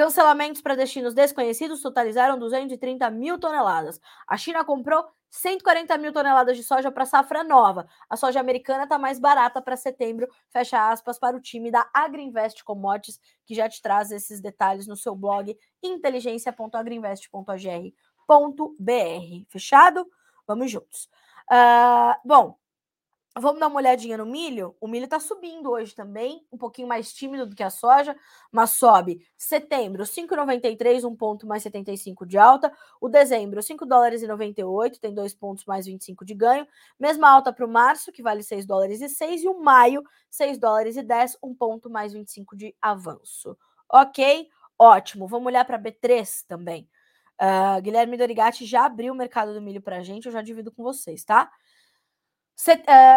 Cancelamentos para destinos desconhecidos totalizaram 230 mil toneladas. A China comprou 140 mil toneladas de soja para safra nova. A soja americana está mais barata para setembro, fecha aspas, para o time da Agriinvest Commodities, que já te traz esses detalhes no seu blog inteligência.agriinvest.gr.br. Fechado? Vamos juntos. Uh, bom, Vamos dar uma olhadinha no milho. O milho está subindo hoje também, um pouquinho mais tímido do que a soja, mas sobe. Setembro, 5,93, um ponto mais 75 de alta. O dezembro, 5 dólares e 98, tem dois pontos mais 25 de ganho. Mesma alta para o março, que vale 6 dólares e 6. E o maio, 6 dólares e 10, um ponto mais 25 de avanço. Ok? Ótimo. Vamos olhar para B3 também. Uh, Guilherme Dorigati já abriu o mercado do milho para gente, eu já divido com vocês, tá? Eh,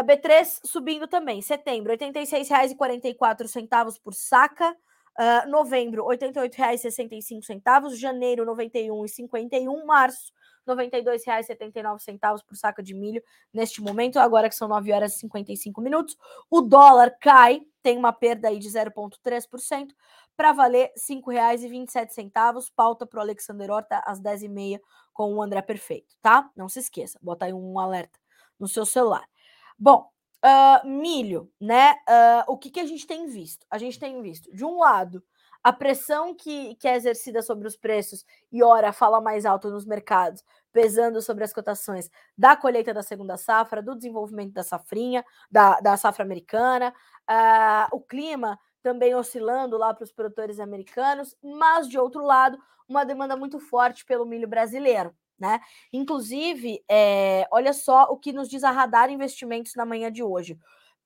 B3 subindo também. Setembro, R$ 86,44 por saca. Uh, novembro, R$ 88,65. Janeiro, R$ 91,51. Março, R$ 92,79 por saca de milho neste momento, agora que são 9 horas e 55 minutos. O dólar cai, tem uma perda aí de 0,3%, para valer R$ 5,27. Pauta para o Alexander Horta às 10h30 com o André Perfeito, tá? Não se esqueça, bota aí um alerta no seu celular. Bom, uh, milho, né? Uh, o que, que a gente tem visto? A gente tem visto, de um lado, a pressão que, que é exercida sobre os preços e, ora, fala mais alto nos mercados, pesando sobre as cotações da colheita da segunda safra, do desenvolvimento da safrinha, da, da safra americana, uh, o clima também oscilando lá para os produtores americanos, mas, de outro lado, uma demanda muito forte pelo milho brasileiro. Né? Inclusive, é, olha só o que nos diz a Radar Investimentos na manhã de hoje.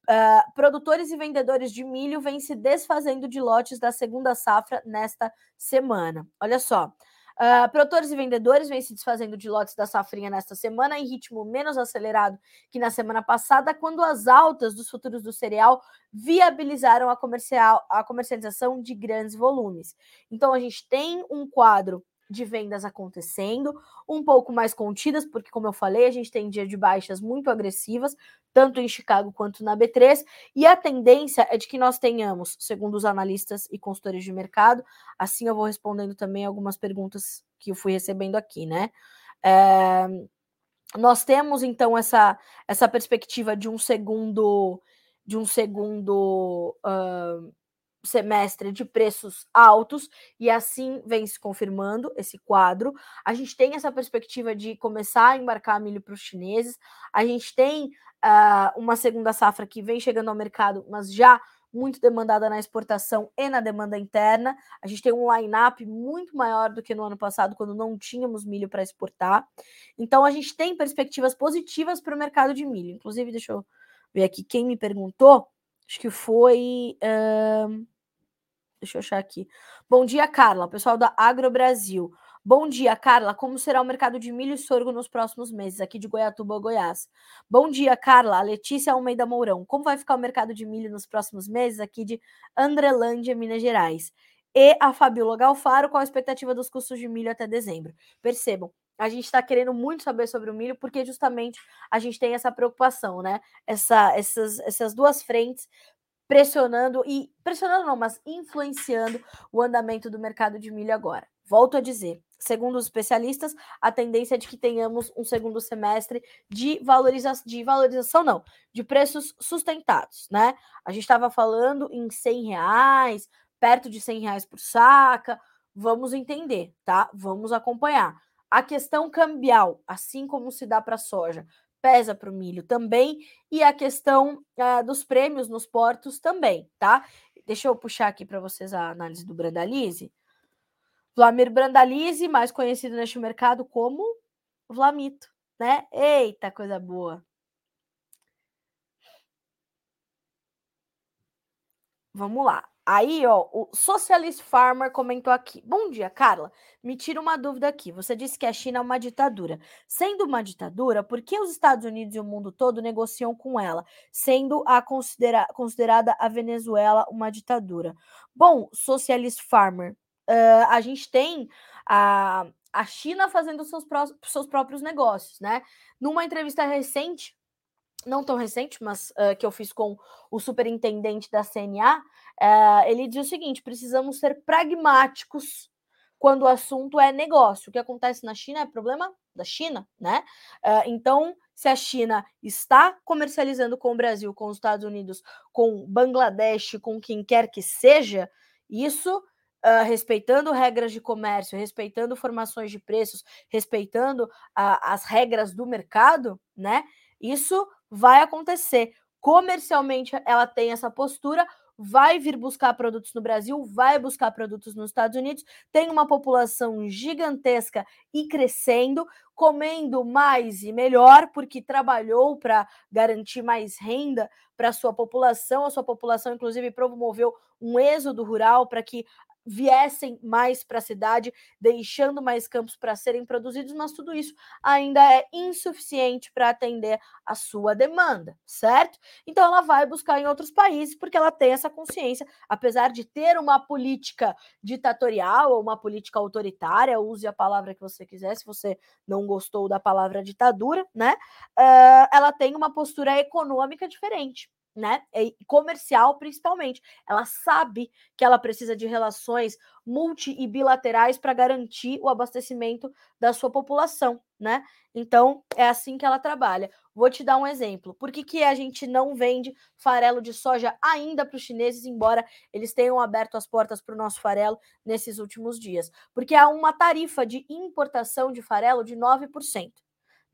Uh, produtores e vendedores de milho vêm se desfazendo de lotes da segunda safra nesta semana. Olha só. Uh, produtores e vendedores vêm se desfazendo de lotes da safrinha nesta semana em ritmo menos acelerado que na semana passada, quando as altas dos futuros do cereal viabilizaram a, comercial, a comercialização de grandes volumes. Então, a gente tem um quadro de vendas acontecendo, um pouco mais contidas, porque, como eu falei, a gente tem dia de baixas muito agressivas, tanto em Chicago quanto na B3, e a tendência é de que nós tenhamos, segundo os analistas e consultores de mercado, assim eu vou respondendo também algumas perguntas que eu fui recebendo aqui, né? É, nós temos então essa, essa perspectiva de um segundo de um segundo uh, semestre de preços altos e assim vem se confirmando esse quadro. A gente tem essa perspectiva de começar a embarcar milho para os chineses. A gente tem uh, uma segunda safra que vem chegando ao mercado, mas já muito demandada na exportação e na demanda interna. A gente tem um line-up muito maior do que no ano passado, quando não tínhamos milho para exportar. Então, a gente tem perspectivas positivas para o mercado de milho. Inclusive, deixa eu ver aqui quem me perguntou. Acho que foi. Uh... Deixa eu achar aqui. Bom dia, Carla, pessoal da Agro Brasil. Bom dia, Carla. Como será o mercado de milho e sorgo nos próximos meses, aqui de Goiatuba, Goiás? Bom dia, Carla. Letícia Almeida Mourão. Como vai ficar o mercado de milho nos próximos meses, aqui de Andrelândia, Minas Gerais? E a Fabiola Galfaro, qual a expectativa dos custos de milho até dezembro? Percebam, a gente está querendo muito saber sobre o milho, porque justamente a gente tem essa preocupação, né? Essa, essas, essas duas frentes pressionando e pressionando não, mas influenciando o andamento do mercado de milho agora. Volto a dizer, segundo os especialistas, a tendência é de que tenhamos um segundo semestre de valorização, de valorização não, de preços sustentados, né? A gente estava falando em 100 reais, perto de 100 reais por saca, vamos entender, tá? Vamos acompanhar. A questão cambial, assim como se dá para soja, pesa para o milho também, e a questão uh, dos prêmios nos portos também, tá? Deixa eu puxar aqui para vocês a análise do Brandalize. Vlamir Brandalize, mais conhecido neste mercado como Vlamito, né? Eita, coisa boa. Vamos lá. Aí, ó, o Socialist Farmer comentou aqui. Bom dia, Carla. Me tira uma dúvida aqui. Você disse que a China é uma ditadura. Sendo uma ditadura, por que os Estados Unidos e o mundo todo negociam com ela, sendo a considera considerada a Venezuela uma ditadura? Bom, Socialist Farmer, uh, a gente tem a, a China fazendo seus, seus próprios negócios, né? Numa entrevista recente, não tão recente, mas uh, que eu fiz com o superintendente da CNA, uh, ele diz o seguinte: precisamos ser pragmáticos quando o assunto é negócio. O que acontece na China é problema da China, né? Uh, então, se a China está comercializando com o Brasil, com os Estados Unidos, com Bangladesh, com quem quer que seja, isso Uh, respeitando regras de comércio, respeitando formações de preços, respeitando uh, as regras do mercado, né? Isso vai acontecer. Comercialmente, ela tem essa postura, vai vir buscar produtos no Brasil, vai buscar produtos nos Estados Unidos, tem uma população gigantesca e crescendo, comendo mais e melhor, porque trabalhou para garantir mais renda para sua população. A sua população, inclusive, promoveu um êxodo rural para que viessem mais para a cidade, deixando mais campos para serem produzidos, mas tudo isso ainda é insuficiente para atender a sua demanda, certo? Então ela vai buscar em outros países porque ela tem essa consciência, apesar de ter uma política ditatorial ou uma política autoritária, use a palavra que você quiser, se você não gostou da palavra ditadura, né? Uh, ela tem uma postura econômica diferente né? E comercial principalmente. Ela sabe que ela precisa de relações multi e bilaterais para garantir o abastecimento da sua população, né? Então é assim que ela trabalha. Vou te dar um exemplo. Por que, que a gente não vende farelo de soja ainda para os chineses, embora eles tenham aberto as portas para o nosso farelo nesses últimos dias? Porque há uma tarifa de importação de farelo de 9%.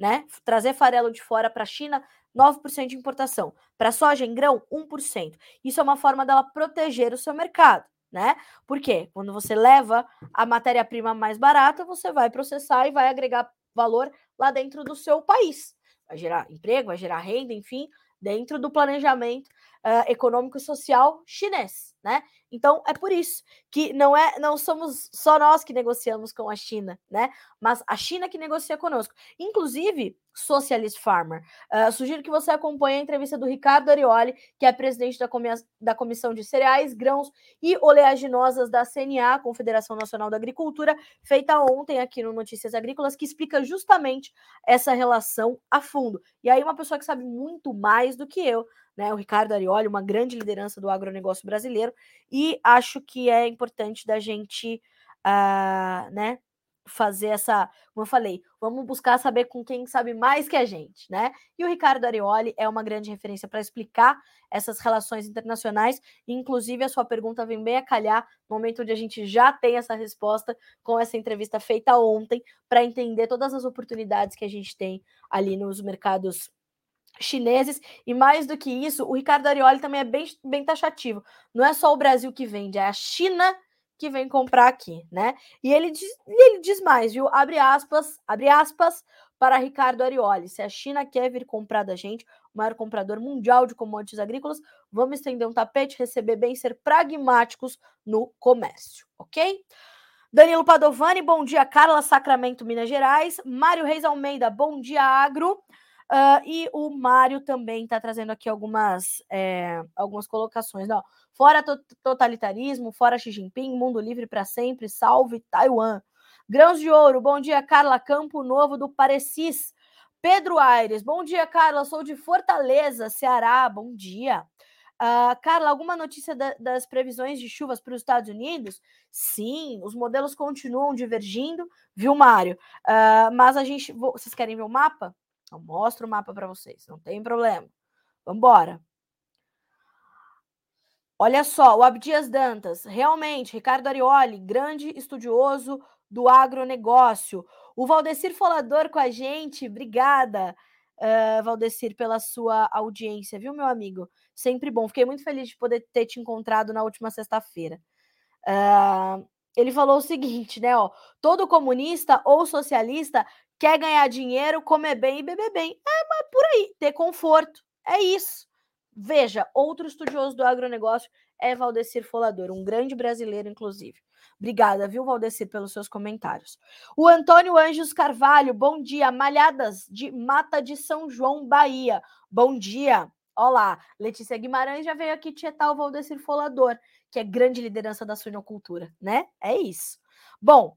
Né? Trazer farelo de fora para a China 9% de importação. Para soja em grão, 1%. Isso é uma forma dela proteger o seu mercado, né? Porque quando você leva a matéria-prima mais barata, você vai processar e vai agregar valor lá dentro do seu país. Vai gerar emprego, vai gerar renda, enfim, dentro do planejamento uh, econômico e social chinês, né? Então é por isso que não é, não somos só nós que negociamos com a China, né? Mas a China que negocia conosco. Inclusive, Socialist Farmer. Uh, sugiro que você acompanhe a entrevista do Ricardo Arioli, que é presidente da, comi da Comissão de Cereais, Grãos e Oleaginosas da CNA, Confederação Nacional da Agricultura, feita ontem aqui no Notícias Agrícolas, que explica justamente essa relação a fundo. E aí, uma pessoa que sabe muito mais do que eu né? O Ricardo Arioli, uma grande liderança do agronegócio brasileiro, e acho que é importante da gente, uh, né? Fazer essa, como eu falei, vamos buscar saber com quem sabe mais que a gente, né? E o Ricardo Arioli é uma grande referência para explicar essas relações internacionais, inclusive a sua pergunta vem bem a calhar no momento onde a gente já tem essa resposta com essa entrevista feita ontem, para entender todas as oportunidades que a gente tem ali nos mercados chineses, e mais do que isso, o Ricardo Arioli também é bem, bem taxativo. Não é só o Brasil que vende, é a China que vem comprar aqui, né? E ele diz, ele diz mais, viu? Abre aspas, abre aspas para Ricardo Arioli. Se a China quer vir comprar da gente, o maior comprador mundial de commodities agrícolas, vamos estender um tapete, receber bem, ser pragmáticos no comércio, ok? Danilo Padovani, bom dia, Carla Sacramento, Minas Gerais. Mário Reis Almeida, bom dia, Agro. Uh, e o Mário também está trazendo aqui algumas, é, algumas colocações. Não, fora to totalitarismo, fora Xi Jinping, mundo livre para sempre, salve Taiwan. Grãos de Ouro, bom dia, Carla Campo Novo do Parecis. Pedro Aires, bom dia, Carla, sou de Fortaleza, Ceará, bom dia. Uh, Carla, alguma notícia da, das previsões de chuvas para os Estados Unidos? Sim, os modelos continuam divergindo, viu, Mário? Uh, mas a gente. Vocês querem ver o mapa? Eu mostro o mapa para vocês, não tem problema. Vamos embora. Olha só, o Abdias Dantas, realmente, Ricardo Arioli, grande estudioso do agronegócio. O Valdecir Folador com a gente, obrigada, uh, Valdecir, pela sua audiência, viu, meu amigo? Sempre bom. Fiquei muito feliz de poder ter te encontrado na última sexta-feira. Uh, ele falou o seguinte, né? Ó, todo comunista ou socialista quer ganhar dinheiro, comer bem e beber bem. É, mas por aí, ter conforto. É isso. Veja, outro estudioso do agronegócio é Valdecir Folador, um grande brasileiro, inclusive. Obrigada, viu, Valdecir, pelos seus comentários. O Antônio Anjos Carvalho, bom dia. Malhadas de Mata de São João, Bahia. Bom dia. Olá, Letícia Guimarães já veio aqui tietar o Valdecir Folador, que é grande liderança da suinocultura, né? É isso. Bom,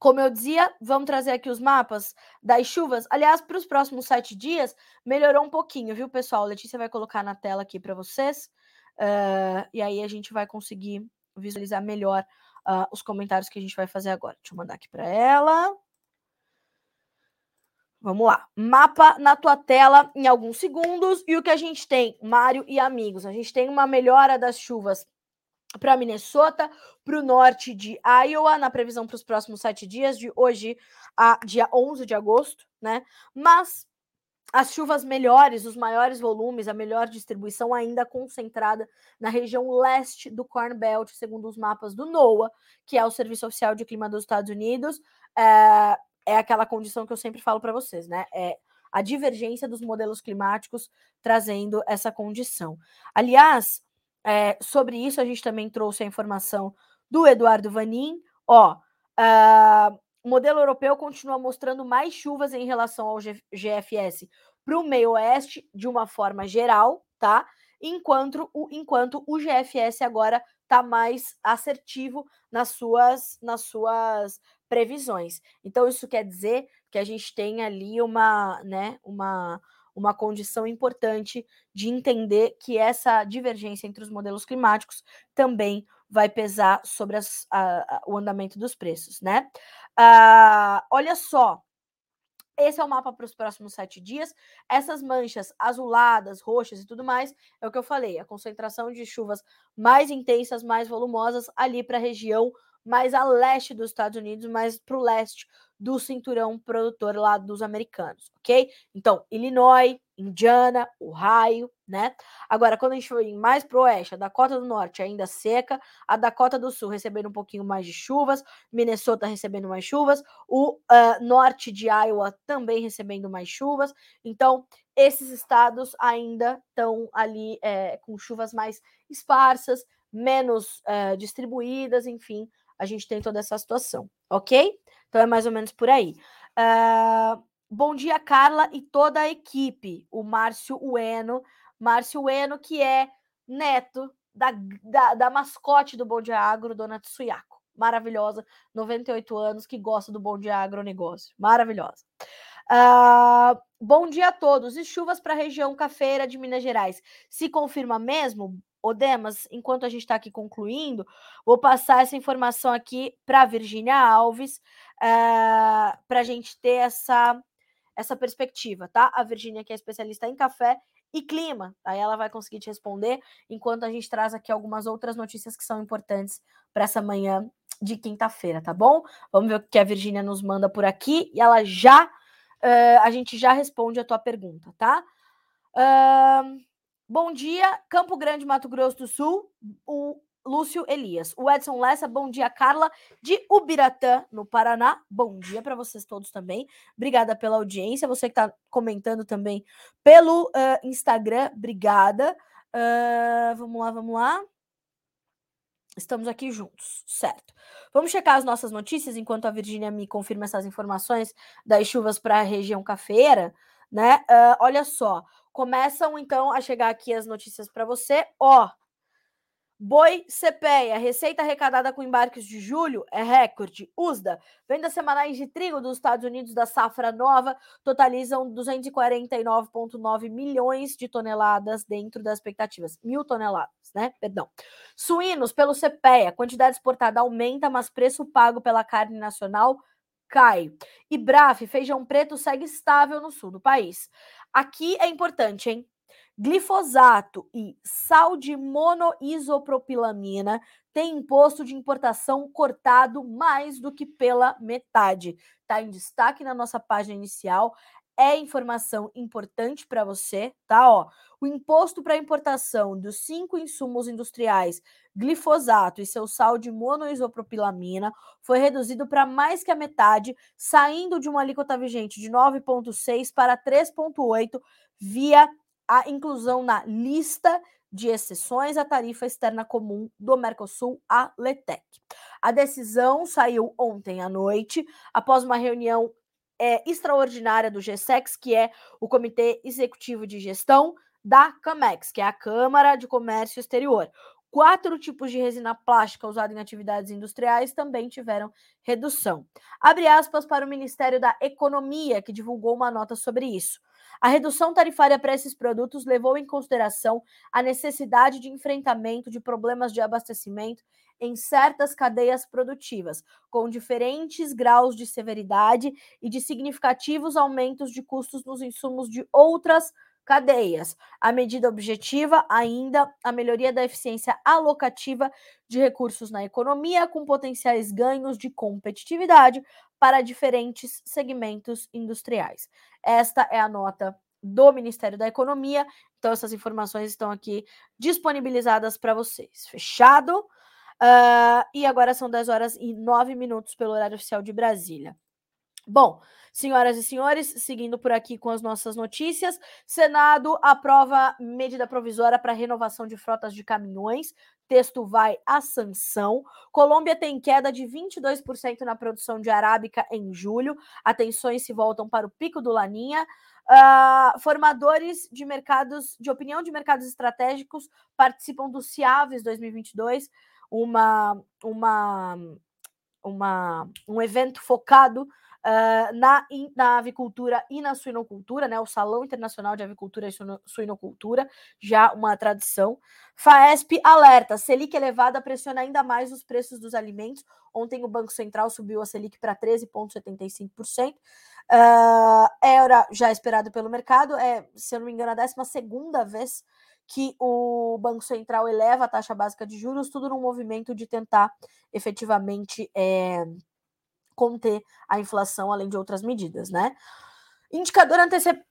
como eu dizia, vamos trazer aqui os mapas das chuvas. Aliás, para os próximos sete dias, melhorou um pouquinho, viu, pessoal? Letícia vai colocar na tela aqui para vocês. Uh, e aí a gente vai conseguir visualizar melhor uh, os comentários que a gente vai fazer agora. Deixa eu mandar aqui para ela. Vamos lá. Mapa na tua tela em alguns segundos. E o que a gente tem, Mário e amigos? A gente tem uma melhora das chuvas para Minnesota, para o norte de Iowa, na previsão para os próximos sete dias, de hoje a dia 11 de agosto, né? Mas as chuvas melhores, os maiores volumes, a melhor distribuição ainda concentrada na região leste do Corn Belt, segundo os mapas do NOAA, que é o Serviço Oficial de Clima dos Estados Unidos. É, é aquela condição que eu sempre falo para vocês, né? É a divergência dos modelos climáticos trazendo essa condição. Aliás, é, sobre isso, a gente também trouxe a informação do Eduardo Vanin. Ó, uh, o modelo europeu continua mostrando mais chuvas em relação ao GFS para o meio oeste, de uma forma geral, tá? Enquanto o, enquanto o GFS agora está mais assertivo nas suas, nas suas previsões. Então, isso quer dizer que a gente tem ali uma, né, uma uma condição importante de entender que essa divergência entre os modelos climáticos também vai pesar sobre as, a, a, o andamento dos preços, né? Uh, olha só, esse é o mapa para os próximos sete dias. Essas manchas azuladas, roxas e tudo mais, é o que eu falei, a concentração de chuvas mais intensas, mais volumosas ali para a região mais a leste dos Estados Unidos, mais para o leste do cinturão produtor lá dos americanos, ok? Então, Illinois, Indiana, Ohio, né? Agora, quando a gente for mais para o oeste, a Dakota do Norte ainda seca, a Dakota do Sul recebendo um pouquinho mais de chuvas, Minnesota recebendo mais chuvas, o uh, norte de Iowa também recebendo mais chuvas. Então, esses estados ainda estão ali é, com chuvas mais esparsas, menos uh, distribuídas, enfim, a gente tem toda essa situação, ok? Então é mais ou menos por aí. Uh, bom dia, Carla e toda a equipe. O Márcio Ueno. Márcio Ueno, que é neto da, da, da mascote do Bom Dia Agro, Dona Tsuyako. Maravilhosa, 98 anos, que gosta do Bom Dia Agronegócio. Maravilhosa. Uh, bom dia a todos. E chuvas para a região cafeira de Minas Gerais. Se confirma mesmo? Odemas, enquanto a gente está aqui concluindo, vou passar essa informação aqui para a Virgínia Alves, uh, eh, para a gente ter essa, essa perspectiva, tá? A Virgínia, que é especialista em café e clima, aí ela vai conseguir te responder, enquanto a gente traz aqui algumas outras notícias que são importantes para essa manhã de quinta-feira, tá bom? Vamos ver o que a Virgínia nos manda por aqui e ela já, uh, a gente já responde a tua pergunta, tá? Uh, Bom dia, Campo Grande, Mato Grosso do Sul, o Lúcio Elias. O Edson Lessa, bom dia, Carla, de Ubiratã, no Paraná. Bom dia para vocês todos também. Obrigada pela audiência. Você que está comentando também pelo uh, Instagram, obrigada. Uh, vamos lá, vamos lá. Estamos aqui juntos, certo? Vamos checar as nossas notícias enquanto a Virgínia me confirma essas informações das chuvas para a região cafeira, né? Uh, olha só, começam então a chegar aqui as notícias para você. Ó, Boi CPEA, receita arrecadada com embarques de julho é recorde. USDA, vendas semanais de trigo dos Estados Unidos da safra nova totalizam 249,9 milhões de toneladas dentro das expectativas. Mil toneladas, né? Perdão. Suínos, pelo CPEA, quantidade exportada aumenta, mas preço pago pela carne nacional cai. E BRAF, feijão preto, segue estável no sul do país. Aqui é importante, hein? Glifosato e sal de monoisopropilamina têm imposto de importação cortado mais do que pela metade. Está em destaque na nossa página inicial. É informação importante para você, tá? Ó, o imposto para importação dos cinco insumos industriais, glifosato e seu sal de monoisopropilamina, foi reduzido para mais que a metade, saindo de uma alíquota vigente de 9,6 para 3,8 via a inclusão na lista de exceções à tarifa externa comum do Mercosul, a LETEC. A decisão saiu ontem à noite, após uma reunião é, extraordinária do GSEX, que é o Comitê Executivo de Gestão da CAMEX, que é a Câmara de Comércio Exterior. Quatro tipos de resina plástica usada em atividades industriais também tiveram redução. Abre aspas para o Ministério da Economia, que divulgou uma nota sobre isso. A redução tarifária para esses produtos levou em consideração a necessidade de enfrentamento de problemas de abastecimento em certas cadeias produtivas, com diferentes graus de severidade e de significativos aumentos de custos nos insumos de outras cadeias. A medida objetiva ainda a melhoria da eficiência alocativa de recursos na economia, com potenciais ganhos de competitividade para diferentes segmentos industriais. Esta é a nota do Ministério da Economia. Então, essas informações estão aqui disponibilizadas para vocês. Fechado? Uh, e agora são 10 horas e 9 minutos pelo horário oficial de Brasília. Bom, senhoras e senhores, seguindo por aqui com as nossas notícias, Senado aprova medida provisória para renovação de frotas de caminhões. Texto vai à sanção. Colômbia tem queda de 22% na produção de arábica em julho. Atenções se voltam para o pico do Laninha. Uh, formadores de mercados, de opinião de mercados estratégicos participam do CIAVES 2022, uma, uma, uma, um evento focado uh, na, na avicultura e na suinocultura, né? O Salão Internacional de Avicultura e Suinocultura, já uma tradição. FAESP alerta: Selic elevada pressiona ainda mais os preços dos alimentos. Ontem o Banco Central subiu a Selic para 13,75%. Uh, era já esperado pelo mercado, é, se eu não me engano, a 12 vez que o Banco Central eleva a taxa básica de juros, tudo num movimento de tentar efetivamente é, conter a inflação, além de outras medidas, né? Indicador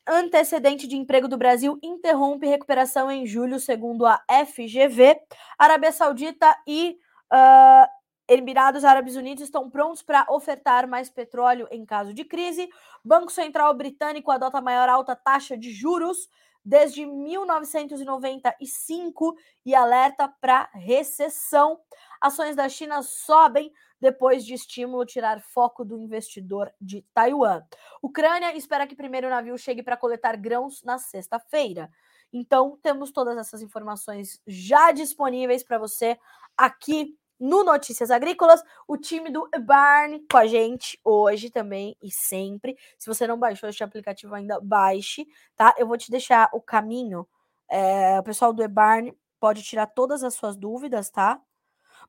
antecedente de emprego do Brasil interrompe recuperação em julho, segundo a FGV. Arábia Saudita e uh, Emirados Árabes Unidos estão prontos para ofertar mais petróleo em caso de crise. Banco Central Britânico adota maior alta taxa de juros desde 1995 e alerta para recessão. Ações da China sobem depois de estímulo tirar foco do investidor de Taiwan. Ucrânia espera que primeiro navio chegue para coletar grãos na sexta-feira. Então, temos todas essas informações já disponíveis para você aqui no Notícias Agrícolas, o time do Barn com a gente hoje também e sempre. Se você não baixou este aplicativo ainda, baixe, tá? Eu vou te deixar o caminho. É, o pessoal do Ebarn pode tirar todas as suas dúvidas, tá?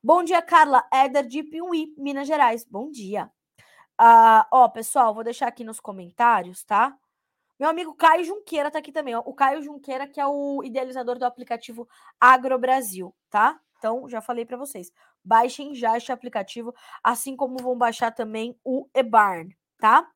Bom dia, Carla Éder de Piuí, Minas Gerais. Bom dia. Uh, ó, pessoal, vou deixar aqui nos comentários, tá? Meu amigo Caio Junqueira tá aqui também. Ó. O Caio Junqueira, que é o idealizador do aplicativo Agro Brasil, tá? Então, já falei para vocês. Baixem já este aplicativo, assim como vão baixar também o eBarn, tá?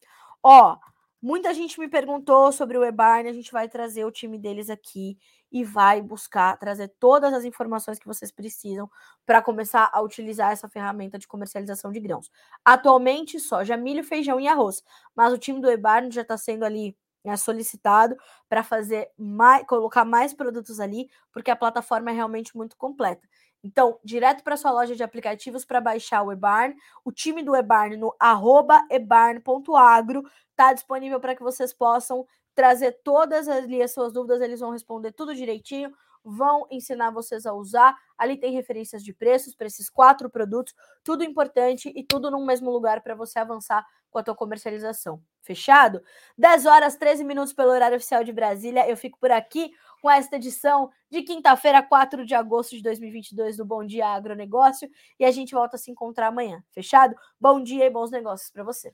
Ó, muita gente me perguntou sobre o eBarn, a gente vai trazer o time deles aqui e vai buscar trazer todas as informações que vocês precisam para começar a utilizar essa ferramenta de comercialização de grãos. Atualmente, soja, milho, feijão e arroz, mas o time do eBarn já está sendo ali né, solicitado para fazer mais, colocar mais produtos ali, porque a plataforma é realmente muito completa. Então, direto para sua loja de aplicativos para baixar o eBarn, o time do eBarn no arroba ebarn.agro está disponível para que vocês possam trazer todas ali as suas dúvidas, eles vão responder tudo direitinho, vão ensinar vocês a usar. Ali tem referências de preços para esses quatro produtos, tudo importante e tudo no mesmo lugar para você avançar com a tua comercialização. Fechado? 10 horas 13 minutos pelo horário oficial de Brasília. Eu fico por aqui com esta edição de quinta-feira, 4 de agosto de 2022 do Bom Dia Agronegócio e a gente volta a se encontrar amanhã. Fechado? Bom dia e bons negócios para você.